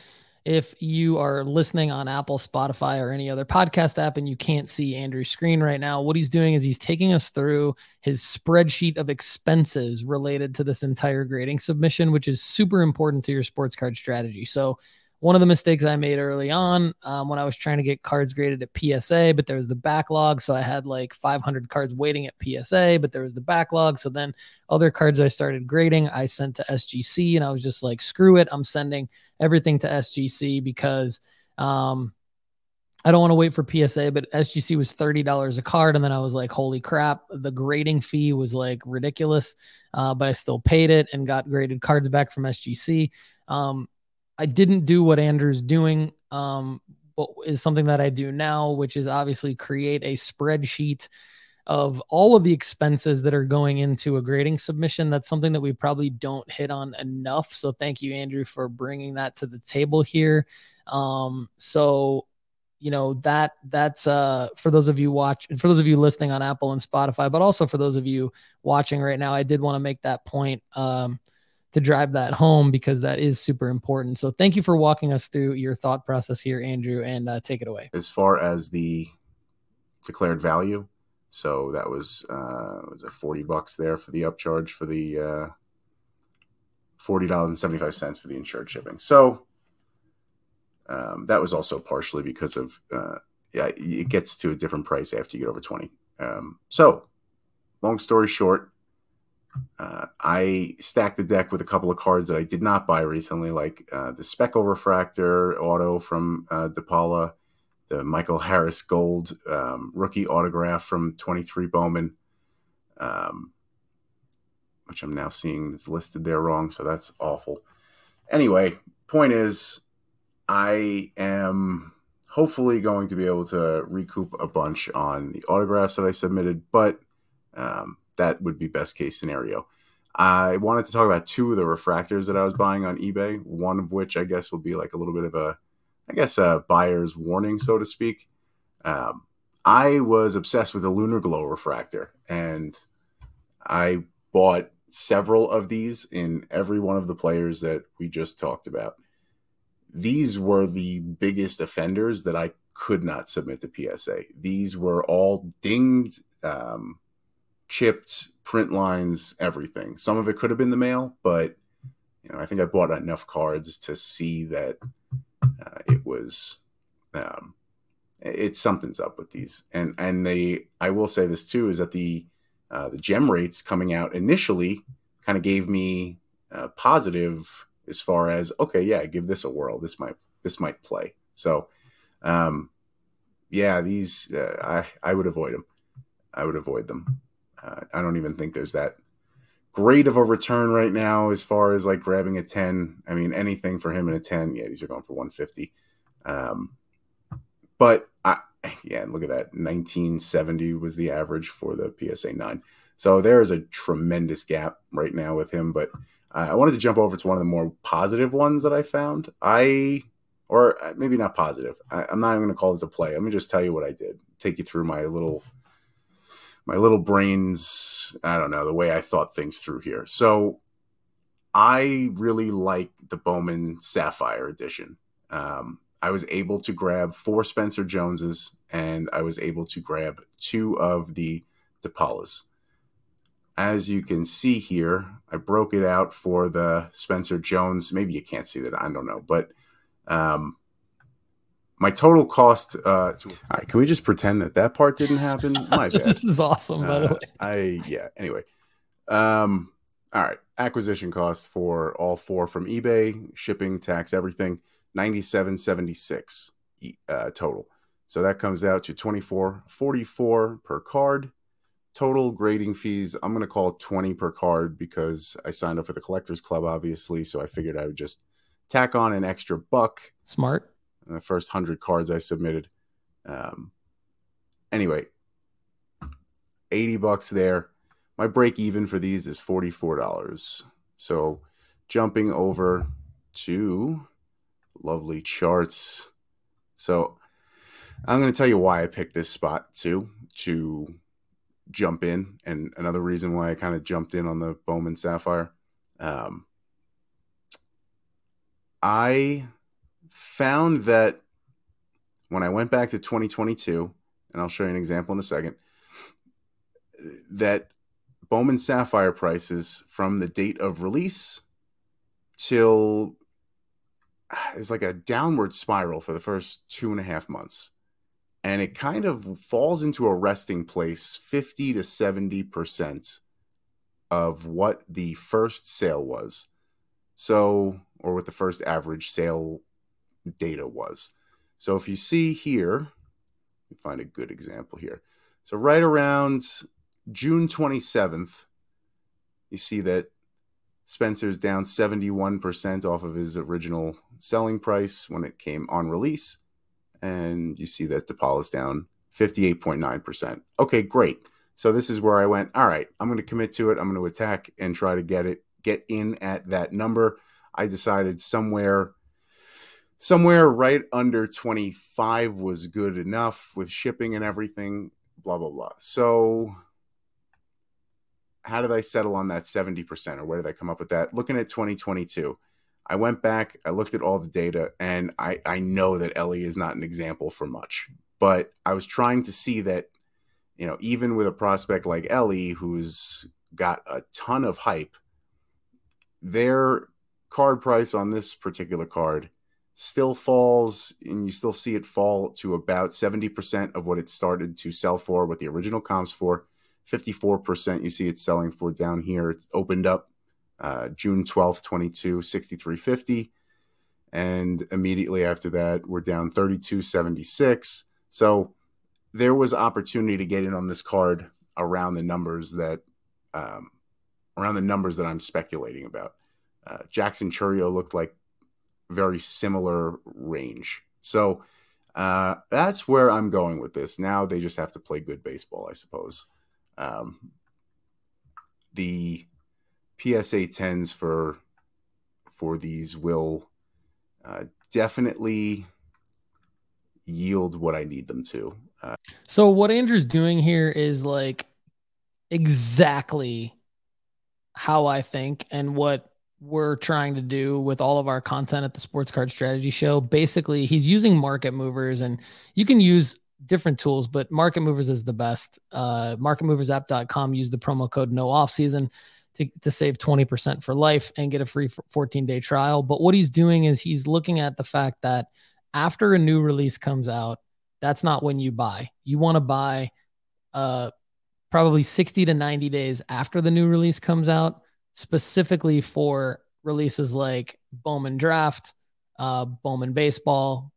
if you are listening on Apple, Spotify, or any other podcast app and you can't see Andrew's screen right now, what he's doing is he's taking us through his spreadsheet of expenses related to this entire grading submission, which is super important to your sports card strategy. So, one of the mistakes I made early on um, when I was trying to get cards graded at PSA, but there was the backlog. So I had like 500 cards waiting at PSA, but there was the backlog. So then other cards I started grading, I sent to SGC, and I was just like, screw it, I'm sending everything to SGC because um, I don't want to wait for PSA. But SGC was thirty dollars a card, and then I was like, holy crap, the grading fee was like ridiculous, uh, but I still paid it and got graded cards back from SGC. Um, I didn't do what Andrew's doing. Um, is something that I do now, which is obviously create a spreadsheet of all of the expenses that are going into a grading submission. That's something that we probably don't hit on enough. So thank you, Andrew, for bringing that to the table here. Um, so you know that that's uh for those of you watch for those of you listening on Apple and Spotify, but also for those of you watching right now, I did want to make that point um to drive that home because that is super important. So thank you for walking us through your thought process here, Andrew, and uh, take it away. as far as the declared value. So that was uh, was it forty bucks there for the upcharge for the uh, forty dollars and seventy five cents for the insured shipping. So um, that was also partially because of uh, yeah, it gets to a different price after you get over twenty. Um, so long story short, uh, I stacked the deck with a couple of cards that I did not buy recently, like uh, the Speckle Refractor Auto from uh, DePaula, the Michael Harris Gold um, rookie autograph from 23 Bowman, um, which I'm now seeing is listed there wrong, so that's awful. Anyway, point is, I am hopefully going to be able to recoup a bunch on the autographs that I submitted, but um, that would be best case scenario. I wanted to talk about two of the refractors that I was buying on eBay, one of which I guess will be like a little bit of a I guess, a buyer's warning, so to speak. Um, I was obsessed with the Lunar Glow refractor, and I bought several of these in every one of the players that we just talked about. These were the biggest offenders that I could not submit to PSA. These were all dinged, um, chipped print lines, everything. Some of it could have been the mail, but you know, I think I bought enough cards to see that uh, it was um, it's something's up with these. And and they I will say this too is that the uh, the gem rates coming out initially kind of gave me uh, positive as far as okay, yeah, give this a whirl. This might this might play. So, um, yeah, these uh, I I would avoid them. I would avoid them. Uh, I don't even think there's that great of a return right now as far as like grabbing a 10. I mean, anything for him in a 10, yeah, these are going for 150. Um, but I, yeah, look at that. 1970 was the average for the PSA 9. So there is a tremendous gap right now with him. But uh, I wanted to jump over to one of the more positive ones that I found. I, or uh, maybe not positive. I, I'm not even going to call this a play. Let me just tell you what I did. Take you through my little my little brains, I don't know, the way I thought things through here. So I really like the Bowman Sapphire edition. Um, I was able to grab four Spencer Joneses and I was able to grab two of the DePaulas. As you can see here, I broke it out for the Spencer Jones. Maybe you can't see that, I don't know, but um, my total cost uh to, all right can we just pretend that that part didn't happen? My bad. this is awesome by the Uh, way. I yeah anyway. Um all right acquisition costs for all four from ebay shipping tax everything 9776 e- uh, total. So that comes out to 2444 per card. Total grading fees i'm going to call it 20 per card because i signed up for the collectors club obviously so i figured i would just tack on an extra buck. Smart in the first hundred cards I submitted. Um, anyway, eighty bucks there. My break even for these is forty four dollars. So jumping over to lovely charts. So I'm going to tell you why I picked this spot too to jump in, and another reason why I kind of jumped in on the Bowman Sapphire. Um, I found that when I went back to 2022, and I'll show you an example in a second, that Bowman Sapphire prices from the date of release till it's like a downward spiral for the first two and a half months. And it kind of falls into a resting place 50 to 70% of what the first sale was. So, or what the first average sale data was. So if you see here, you find a good example here. So right around June 27th, you see that Spencer's down 71% off of his original selling price when it came on release. And you see that DePaul is down 58.9%. Okay, great. So this is where I went, all right, I'm going to commit to it. I'm going to attack and try to get it, get in at that number. I decided somewhere somewhere right under 25 was good enough with shipping and everything blah blah blah. So how did i settle on that 70% or where did i come up with that? Looking at 2022 i went back i looked at all the data and i i know that ellie is not an example for much but i was trying to see that you know even with a prospect like ellie who's got a ton of hype their card price on this particular card still falls and you still see it fall to about 70% of what it started to sell for what the original comps for. 54% you see it selling for down here. It opened up uh, june 12th 22 6350 and immediately after that we're down 3276 so there was opportunity to get in on this card around the numbers that um, around the numbers that i'm speculating about. Uh, jackson chourio looked like very similar range. So uh, that's where I'm going with this. Now they just have to play good baseball, I suppose. Um, the PSA 10s for for these will uh, definitely yield what I need them to. Uh, so what Andrew's doing here is like exactly how I think and what we're trying to do with all of our content at the Sports Card Strategy Show. Basically, he's using market movers, and you can use different tools, but market movers is the best. Uh, marketmoversapp.com. Use the promo code no off season to, to save 20% for life and get a free 14 day trial. But what he's doing is he's looking at the fact that after a new release comes out, that's not when you buy. You want to buy uh, probably 60 to 90 days after the new release comes out, specifically for releases like Bowman Draft, uh, Bowman Baseball,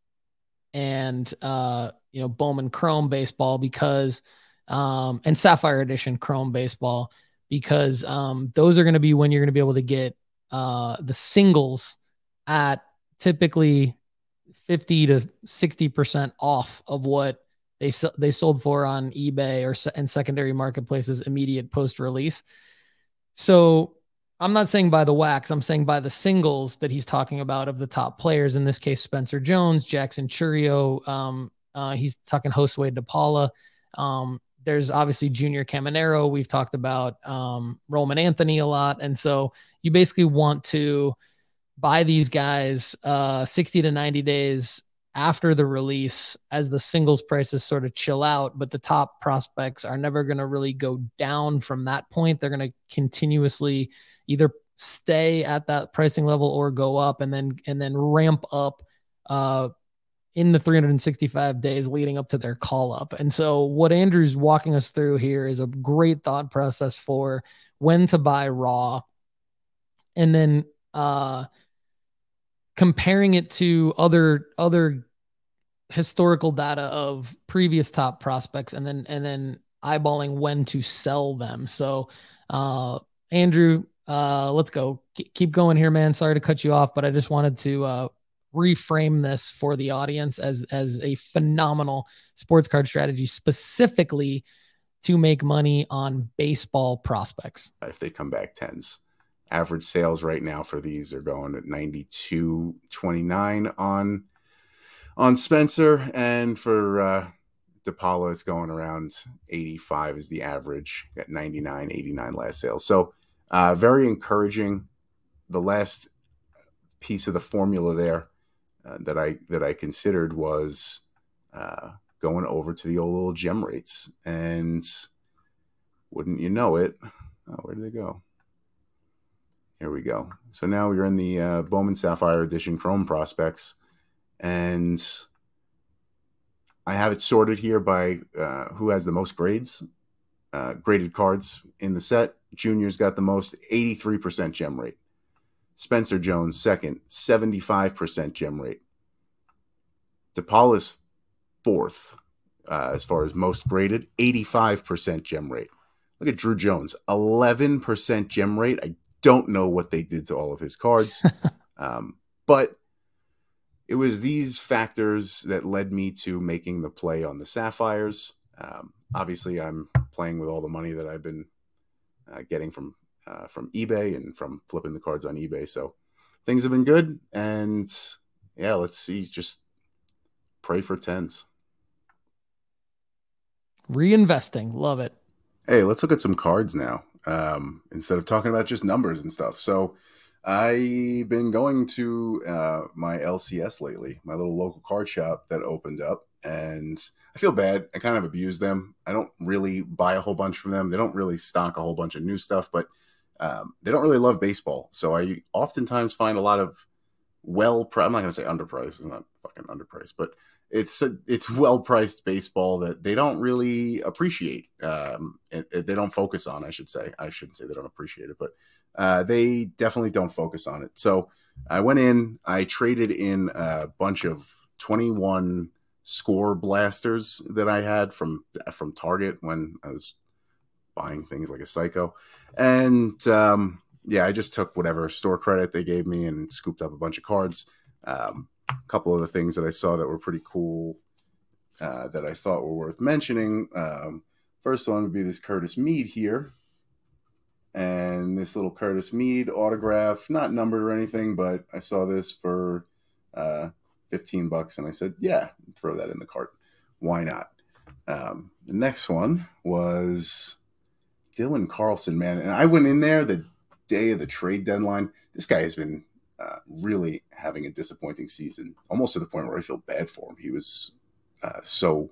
and uh, you know Bowman Chrome Baseball because um, and Sapphire Edition Chrome Baseball because um, those are going to be when you're going to be able to get uh, the singles at typically 50 to 60% off of what they they sold for on eBay or and secondary marketplaces immediate post release. So I'm not saying by the wax, I'm saying by the singles that he's talking about of the top players. In this case, Spencer Jones, Jackson Chourio. Um, uh, he's talking Josue De Paula. Um, there's obviously Junior Caminero. We've talked about um, Roman Anthony a lot. And so you basically want to buy these guys uh, 60 to 90 days after the release as the singles prices sort of chill out. But the top prospects are never going to really go down from that point. They're going to continuously either stay at that pricing level or go up and then and then ramp up uh, in the 365 days leading up to their call up. And so, what Andrew's walking us through here is a great thought process for when to buy raw and then uh, comparing it to other other historical data of previous top prospects and then and then eyeballing when to sell them. So, uh, Andrew, uh, let's go. keep going here, man. Sorry to cut you off, but I just wanted to uh, reframe this for the audience as as a phenomenal sports card strategy specifically to make money on baseball prospects. If they come back tens. Average sales right now for these are going at 92.29 on on Spencer and for uh DePaula it's going around 85 is the average. at 99, 89 last sales. So uh very encouraging. The last piece of the formula there uh, that I that I considered was uh, going over to the old little gem rates, and wouldn't you know it? Oh, where did they go? Here we go. So now we're in the uh, Bowman Sapphire Edition Chrome prospects, and I have it sorted here by uh, who has the most grades, uh, graded cards in the set. Junior's got the most, 83% gem rate. Spencer Jones, second, 75% gem rate. DePaul is fourth uh, as far as most graded, 85% gem rate. Look at Drew Jones, 11% gem rate. I don't know what they did to all of his cards, um, but it was these factors that led me to making the play on the Sapphires. Um, obviously, I'm playing with all the money that I've been uh, getting from uh, from eBay and from flipping the cards on eBay. So things have been good, and yeah, let's see. Just pray for tens. Reinvesting, love it. Hey, let's look at some cards now um, instead of talking about just numbers and stuff. So I've been going to uh, my LCS lately, my little local card shop that opened up, and I feel bad. I kind of abuse them. I don't really buy a whole bunch from them. They don't really stock a whole bunch of new stuff, but um, they don't really love baseball. So I oftentimes find a lot of well, I'm not going to say underpriced. It's not fucking underpriced, but it's it's well priced baseball that they don't really appreciate. Um, it, it, they don't focus on. I should say. I shouldn't say they don't appreciate it, but uh, they definitely don't focus on it. So I went in. I traded in a bunch of 21 score blasters that I had from from Target when I was buying things like a psycho. And um, yeah, I just took whatever store credit they gave me and scooped up a bunch of cards. Um, a couple of the things that I saw that were pretty cool uh, that I thought were worth mentioning. Um, first one would be this Curtis Mead here. And this little Curtis Mead autograph, not numbered or anything, but I saw this for uh, 15 bucks. And I said, yeah, throw that in the cart. Why not? Um, the next one was Dylan Carlson, man. And I went in there the day of the trade deadline. This guy has been uh, really having a disappointing season, almost to the point where I feel bad for him. He was uh, so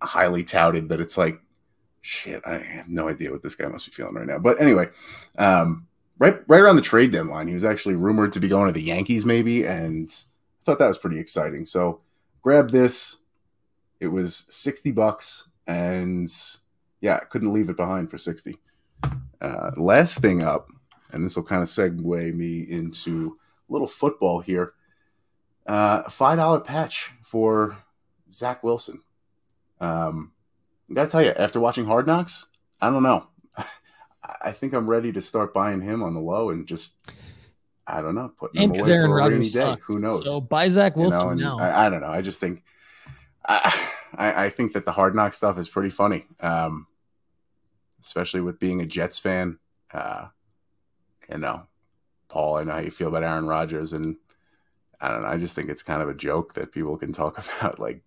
highly touted that it's like, shit, I have no idea what this guy must be feeling right now. But anyway, um, right right around the trade deadline, he was actually rumored to be going to the Yankees, maybe, and I thought that was pretty exciting. So grab this. It was sixty bucks, and yeah, couldn't leave it behind for sixty. Uh, last thing up, and this will kind of segue me into little football here. Uh, five dollar patch for Zach Wilson. Um, I gotta tell you, after watching Hard Knocks, I don't know. I think I'm ready to start buying him on the low and just, I don't know, putting and him away Aaron for a rainy Rodgers day. sucks. Who knows? So buy Zach You Wilson know, and now. I, I don't know. I just think, I, I, I think that the Hard Knock stuff is pretty funny, um, especially with being a Jets fan. Uh, you know, Paul, I know how you feel about Aaron Rodgers, and I don't know. I just think it's kind of a joke that people can talk about like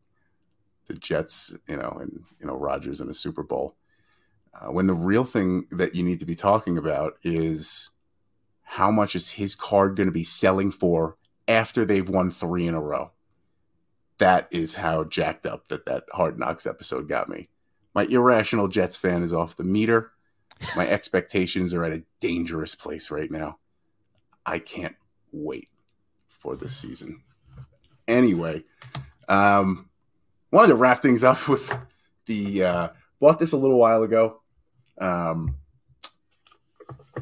the Jets, you know, and you know Rodgers in a Super Bowl. Uh, when the real thing that you need to be talking about is how much is his card going to be selling for after they've won three in a row. That is how jacked up that that Hard Knocks episode got me. My irrational Jets fan is off the meter. My expectations are at a dangerous place right now. I can't wait for this season. Anyway, um, wanted to wrap things up with the uh, bought this a little while ago. Um,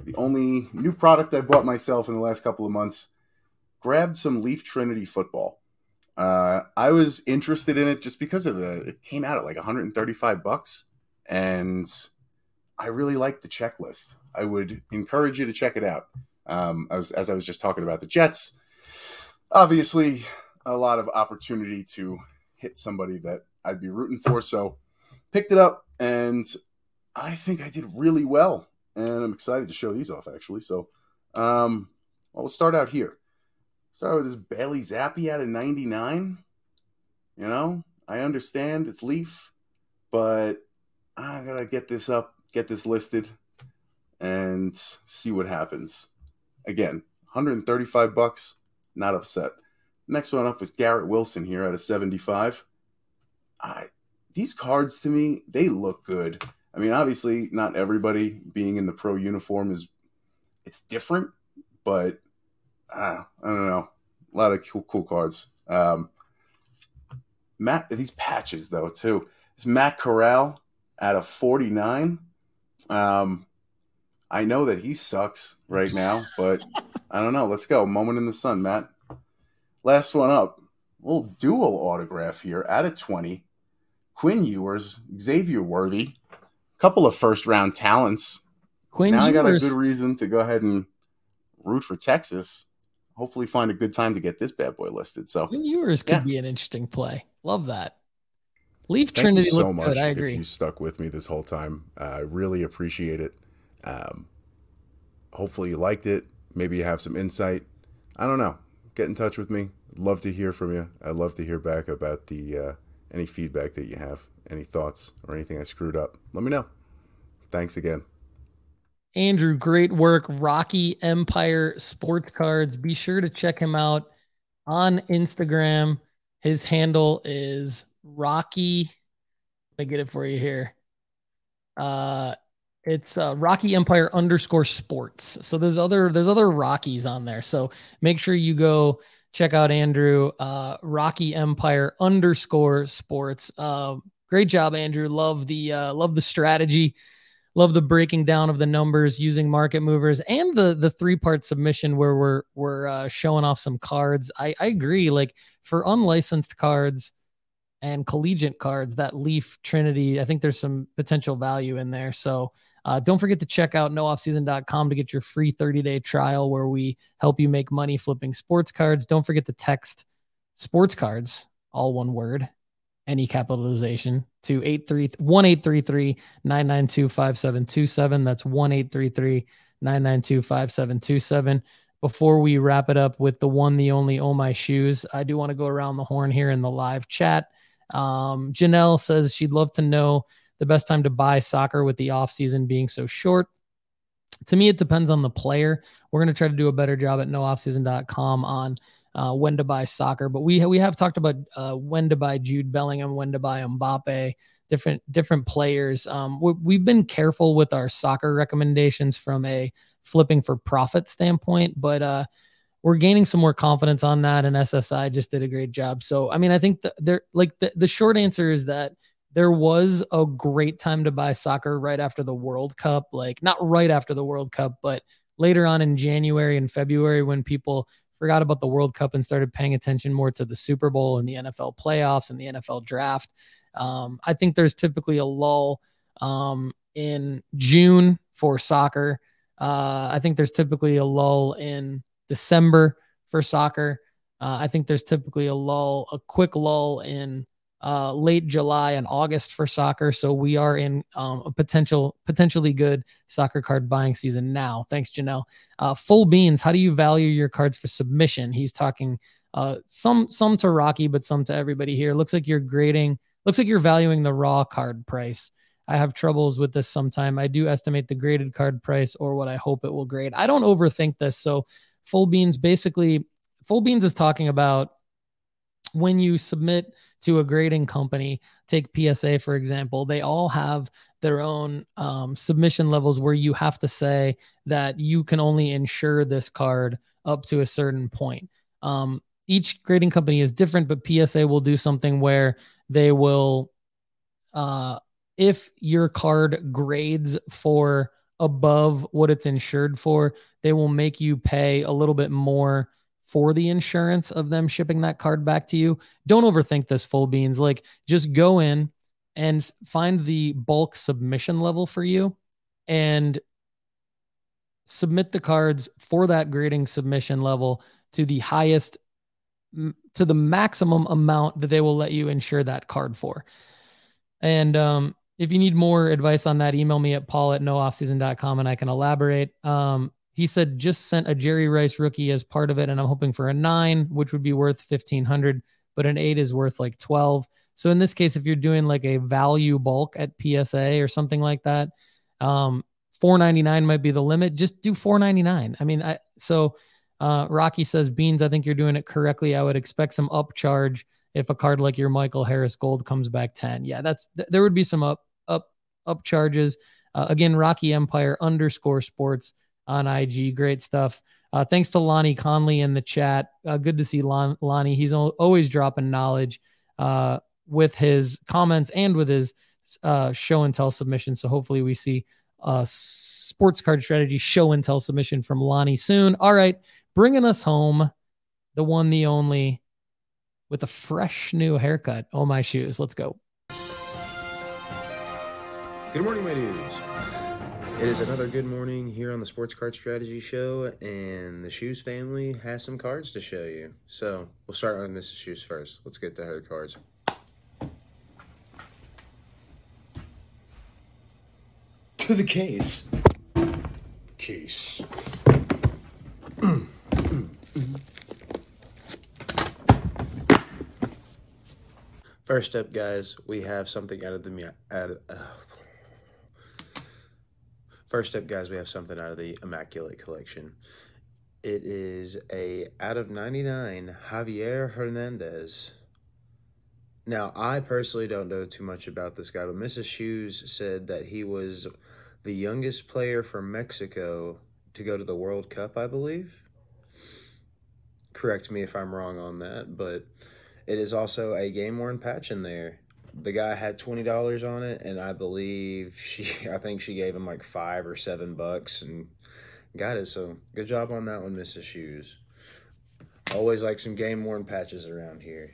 the only new product I bought myself in the last couple of months. Grabbed some Leaf Trinity football. Uh, I was interested in it just because of the. It came out at like 135 bucks, and I really like the checklist. I would encourage you to check it out. Um, I was as I was just talking about the Jets. Obviously, a lot of opportunity to hit somebody that I'd be rooting for. So picked it up and I think I did really well. And I'm excited to show these off actually. So um well, we'll start out here. Start with this Bailey Zappe out of 99. You know, I understand it's Leaf, but I gotta get this up, get this listed, and see what happens. Again, 135 bucks, not upset. Next one up is Garrett Wilson here at a 75. I, these cards to me, they look good. I mean, obviously, not everybody being in the pro uniform is it's different, but uh, I don't know. A lot of cool, cool cards. Um, Matt, these patches though too. It's Matt Corral at a 49. Um, I know that he sucks right now, but I don't know. Let's go. Moment in the sun, Matt. Last one up. little dual autograph here at a 20. Quinn Ewers, Xavier Worthy, couple of first round talents. Quinn now I got a good reason to go ahead and root for Texas. Hopefully, find a good time to get this bad boy listed. So, Quinn Ewers could Yeah. be an interesting play. Love that. Leave thank Trinity you so much good. I if agree. you stuck with me this whole time. Uh, I really appreciate it. Um, hopefully, you liked it. Maybe you have some insight. I don't know. Get in touch with me. Love to hear from you. I'd love to hear back about the uh, any feedback that you have, any thoughts, or anything I screwed up. Let me know. Thanks again. Andrew, great work. Rocky Empire Sports Cards. Be sure to check him out on Instagram. His handle is Rocky. Let me get it for you here. Uh, it's uh, Rocky Empire underscore Sports. So there's other there's other Rockies on there. So make sure you go check out Andrew. Uh, Rocky Empire underscore Sports. Uh, great job, Andrew. Love the uh, love the strategy love the breaking down of the numbers using market movers and the the three part submission where we're we're uh, showing off some cards. I, I agree. Like for unlicensed cards and collegiate cards, that Leaf Trinity, I think there's some potential value in there. So uh, don't forget to check out nooffseason.com to get your free 30 day trial where we help you make money flipping sports cards. Don't forget to text sports cards, all one word, any capitalization to 1833 992 5727. That's 1 992 5727. before we wrap it up with the one, the only, oh my shoes, I do want to go around the horn here in the live chat. Um, Janelle says she'd love to know the best time to buy soccer with the off season being so short. To me, it depends on the player. We're going to try to do a better job at nooffseason.com on uh, when to buy soccer, but we we have talked about uh, when to buy Jude Bellingham, when to buy Mbappe, different different players. Um, we, have been careful with our soccer recommendations from a flipping for profit standpoint, but uh, we're gaining some more confidence on that. And SSI just did a great job. So I mean, I think the, there like the, the short answer is that there was a great time to buy soccer right after the World Cup, like not right after the World Cup, but later on in January and February when people forgot about the World Cup and started paying attention more to the Super Bowl and the NFL playoffs and the NFL draft. Um, I think there's typically a lull um, in June for soccer. Uh, I think there's typically a lull in December for soccer. Uh, I think there's typically a lull, a quick lull in uh, late July and August for soccer. So we are in um, a potential, potentially good soccer card buying season now. Thanks, Janelle. Uh, Full Beans, how do you value your cards for submission? He's talking uh, some some to Rocky, but some to everybody here. Looks like you're grading. Looks like you're valuing the raw card price. I have troubles with this sometime. I do estimate the graded card price or what I hope it will grade. I don't overthink this. So Full Beans basically, Full Beans is talking about when you submit to a grading company, take PSA for example, they all have their own um, submission levels where you have to say that you can only insure this card up to a certain point. Um, each grading company is different, but PSA will do something where they will, uh, if your card grades for above what it's insured for, they will make you pay a little bit more for the insurance of them shipping that card back to you. Don't overthink this full beans. Like just go in and find the bulk submission level for you and submit the cards for that grading submission level to the highest to the maximum amount that they will let you insure that card for. And um, if you need more advice on that, email me at paul at nooffseason.com and I can elaborate. Um, he said just sent a Jerry Rice rookie as part of it, and I'm hoping for a nine, which would be worth fifteen hundred, but an eight is worth like twelve. So in this case, if you're doing like a value bulk at PSA or something like that, um, four ninety nine might be the limit. Just do four ninety nine. I mean, I so uh, Rocky says Beans. I think you're doing it correctly. I would expect some upcharge if a card like your Michael Harris Gold comes back ten. Yeah, that's th- there would be some up up up charges. Uh, again, Rocky Empire underscore Sports on IG. Great stuff. Uh, thanks to Lonnie Conley in the chat. Uh, good to see Lon- Lonnie. He's always dropping knowledge uh, with his comments and with his uh, show and tell submission. So hopefully we see a sports card strategy show and tell submission from Lonnie soon. All right, bringing us home, the one, the only, with a fresh new haircut. Oh my shoes. Let's go. Good morning, my dudes. It is another good morning here on the Sports Card Strategy Show, and the Shoes family has some cards to show you. So we'll start on Mrs. Shoes first. Let's get to her cards. To the case. Case. First up, guys, we have something out of the out of, uh, First up, guys, we have something out of the Immaculate Collection. It is a out of 99 Javier Hernandez. Now, I personally don't know too much about this guy, but Mrs. Shoes said that he was the youngest player from Mexico to go to the World Cup, I believe. Correct me if I'm wrong on that, but it is also a game worn patch in there the guy had twenty dollars on it, and I believe she, I think she gave him like five or seven bucks, and got it. So good job on that one, Mrs. Shoes. Always like some game worn patches around here.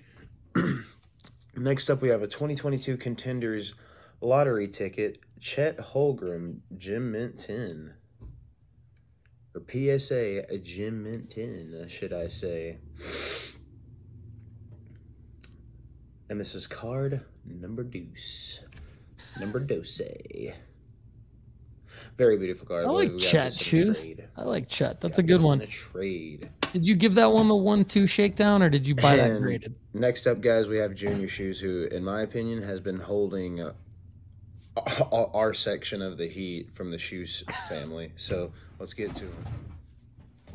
Next up, we have a 2022 Contenders lottery ticket. Chet Holmgren, Gem Mint 10. Or PSA, a Gem Mint 10, should I say. And this is card number deuce. Number dose. Very beautiful card. I like we got Chet this in a shoes. I like Chet. That's a good one. a trade. Did you give that one the one-two shakedown, or did you buy that graded? Next up, guys, we have Junior Shoes, who, in my opinion, has been holding uh, our our section of the heat from the Shoes family. So let's get to him.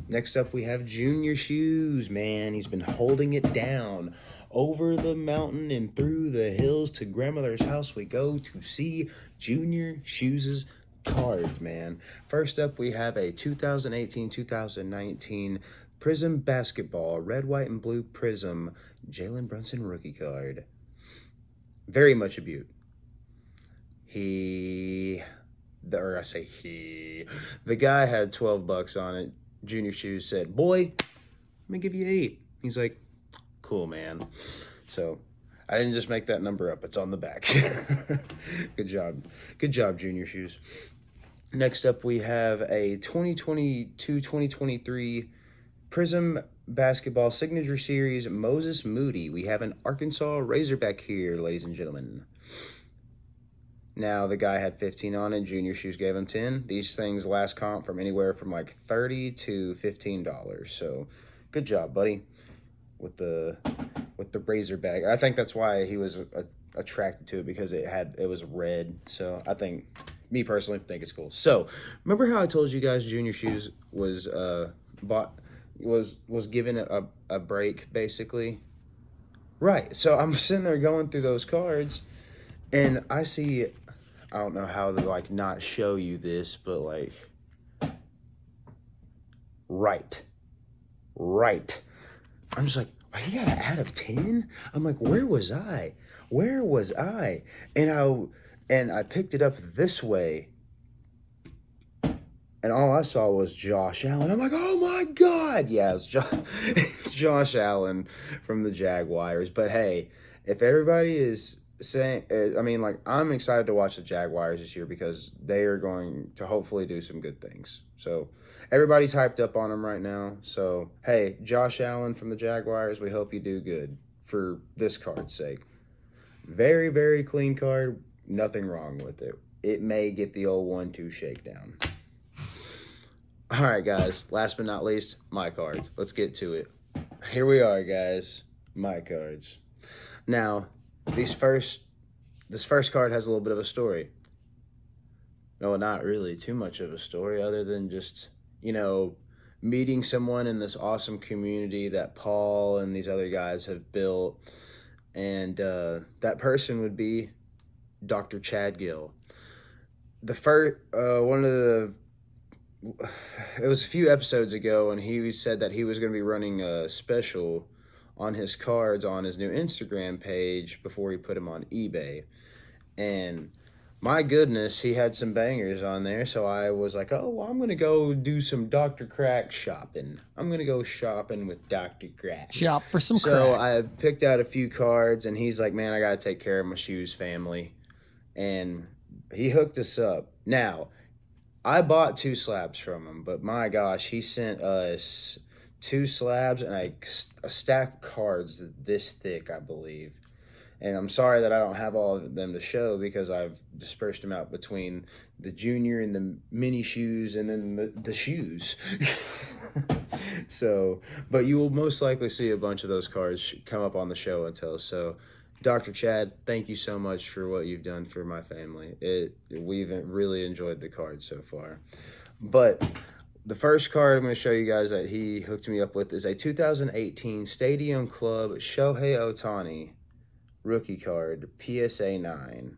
Next up, we have Junior Shoes. Man, he's been holding it down. Over the mountain and through the hills to grandmother's house we go to see Junior Shoes' cards, man. First up, we have a 2018 2019 Prism Basketball, red, white, and blue Prism Jalen Brunson rookie card. Very much a beaut. He, the, or I say he, the guy had 12 bucks on it. Junior Shoes said, Boy, let me give you eight. He's like, Cool, man. So I didn't just make that number up, it's on the back. Good job. Good job, Junior Shoes. Next up, we have a 2022 2023 Prism Basketball Signature Series Moses Moody. We have an Arkansas Razorback here, ladies and gentlemen. Now, the guy had 15 on it. Junior Shoes gave him 10. These things last comp from anywhere from like 30 to $15. So, good job, buddy, with the with the Razorback. I think that's why he was uh, attracted to it because it had it was red. So, I think me personally think it's cool. So, remember how I told you guys Junior Shoes was uh bought was was given a, a break basically? Right. So, I'm sitting there going through those cards and I see I don't know how to like not show you this, but like right. Right. I'm just like, he got an out of 10? I'm like, where was I? Where was I? And I and I picked it up this way. And all I saw was Josh Allen. I'm like, oh my God. Yeah, it's, jo- it's Josh Allen from the Jaguars. But hey, if everybody is saying, uh, I mean, like, I'm excited to watch the Jaguars this year because they are going to hopefully do some good things. So everybody's hyped up on them right now. So, hey, Josh Allen from the Jaguars, we hope you do good for this card's sake. Very, very clean card. Nothing wrong with it. It may get the old one two shakedown. All right, guys. Last but not least, my cards. Let's get to it. Here we are, guys. My cards. Now, these first, this first card has a little bit of a story. No, not really too much of a story, other than just you know meeting someone in this awesome community that Paul and these other guys have built, and uh, that person would be Dr. Chad Gill. The first, uh, one of the it was a few episodes ago and he said that he was going to be running a special on his cards on his new Instagram page before he put them on eBay. And my goodness, he had some bangers on there. So I was like, oh, well, I'm going to go do some Dr. Crack shopping. I'm going to go shopping with Dr. Crack. Shop for some So crack. I picked out a few cards, and he's like, "Man, I gotta take care of my shoes family," and he hooked us up. Now, I bought two slabs from him, but my gosh, he sent us two slabs and a, a stack of cards this thick, I believe. And I'm sorry that I don't have all of them to show because I've dispersed them out between the junior and the mini shoes and then the, the shoes. so, but you will most likely see a bunch of those cards come up on the show until. So, Dr. Chad, thank you so much for what you've done for my family. It we've really enjoyed the cards so far. But the first card I'm going to show you guys that he hooked me up with is a 2018 Stadium Club Shohei Ohtani rookie card, PSA 9.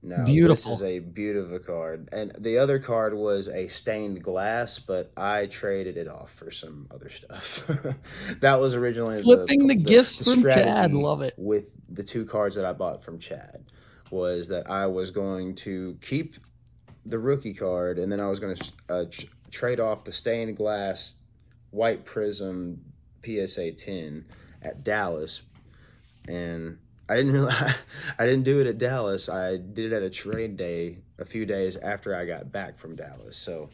Now, Beautiful. this is a beautiful card. And the other card was a stained glass, but I traded it off for some other stuff. that was originally Flipping the gifts from Chad. Love it. With the two cards that I bought from Chad was that I was going to keep the rookie card and then I was going to uh, tr- trade off the stained glass white prism PSA 10 at Dallas and I didn't really, I didn't do it at Dallas. I did it at a trade day a few days after I got back from Dallas. So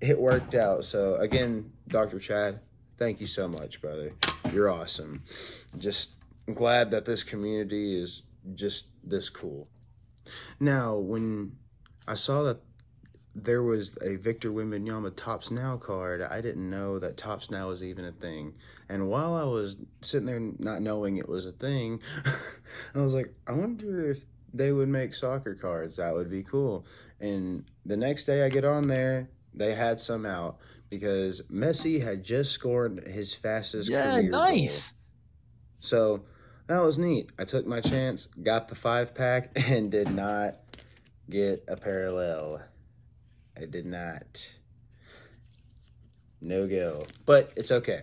it worked out. So again, Dr. Chad, thank you so much, brother. You're awesome. Just glad that this community is just this cool. Now, when I saw that there was a Victor Wembanyama Topps Now card. I didn't know that Topps Now was even a thing. And while I was sitting there not knowing it was a thing, I was like, I wonder if they would make soccer cards. That would be cool. And the next day I get on there, they had some out because Messi had just scored his fastest Yeah, nice. goal. So that was neat. I took my chance, got the five pack, and did not get a parallel. I did not. No go. But it's okay.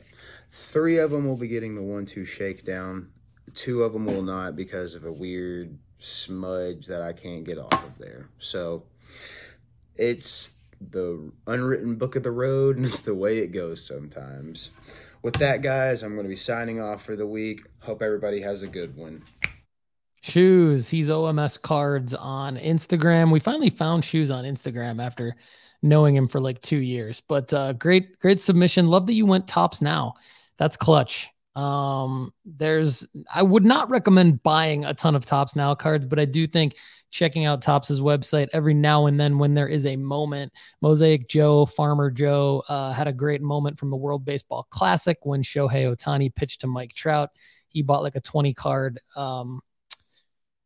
Three of them will be getting the one two shakedown. Two of them will not because of a weird smudge that I can't get off of there. So it's the unwritten book of the road and it's the way it goes sometimes. With that, guys, I'm going to be signing off for the week. Hope everybody has a good one. Shoes. He's OMS cards on Instagram. We finally found shoes on Instagram after knowing him for like two years. But uh, great, great submission. Love that you went Topps Now. That's clutch. Um, there's I would not recommend buying a ton of Topps Now cards, but I do think checking out Topps's website every now and then when there is a moment. Mosaic Joe, Farmer Joe uh, had a great moment from the World Baseball Classic when Shohei Ohtani pitched to Mike Trout. He bought like a 20 card um,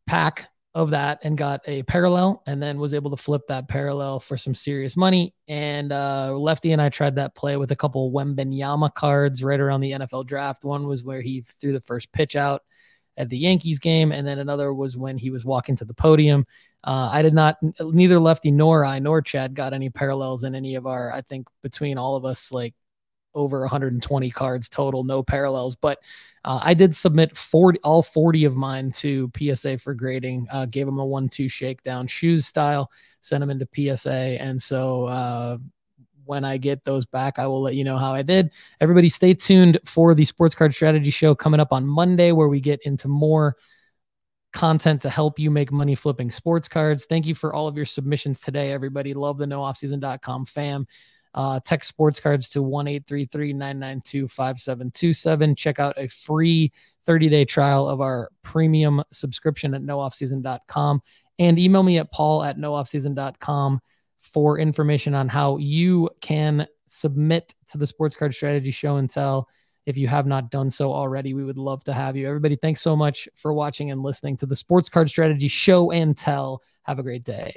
pack of that and got a parallel and then was able to flip that parallel for some serious money. And uh, Lefty and I tried that play with a couple Wembanyama cards right around the NFL draft. One was where he threw the first pitch out at the Yankees game, and then another was when he was walking to the podium. Uh, I did not, neither Lefty nor I nor Chad got any parallels in any of our, I think between all of us, like over 120 cards total, no parallels. But uh, I did submit 40, all 40 of mine to PSA for grading. Uh, gave them a one-two shakedown, shoes style, sent them into PSA, and so uh, when I get those back, I will let you know how I did. Everybody, stay tuned for the Sports Card Strategy Show coming up on Monday, where we get into more content to help you make money flipping sports cards. Thank you for all of your submissions today, everybody. Love the nooffseason.com fam. Uh, text sports cards to 1 992 5727. Check out a free 30 day trial of our premium subscription at nooffseason.com and email me at paul at nooffseason.com for information on how you can submit to the sports card strategy show and tell. If you have not done so already, we would love to have you. Everybody, thanks so much for watching and listening to the Sports Card Strategy Show and Tell. Have a great day.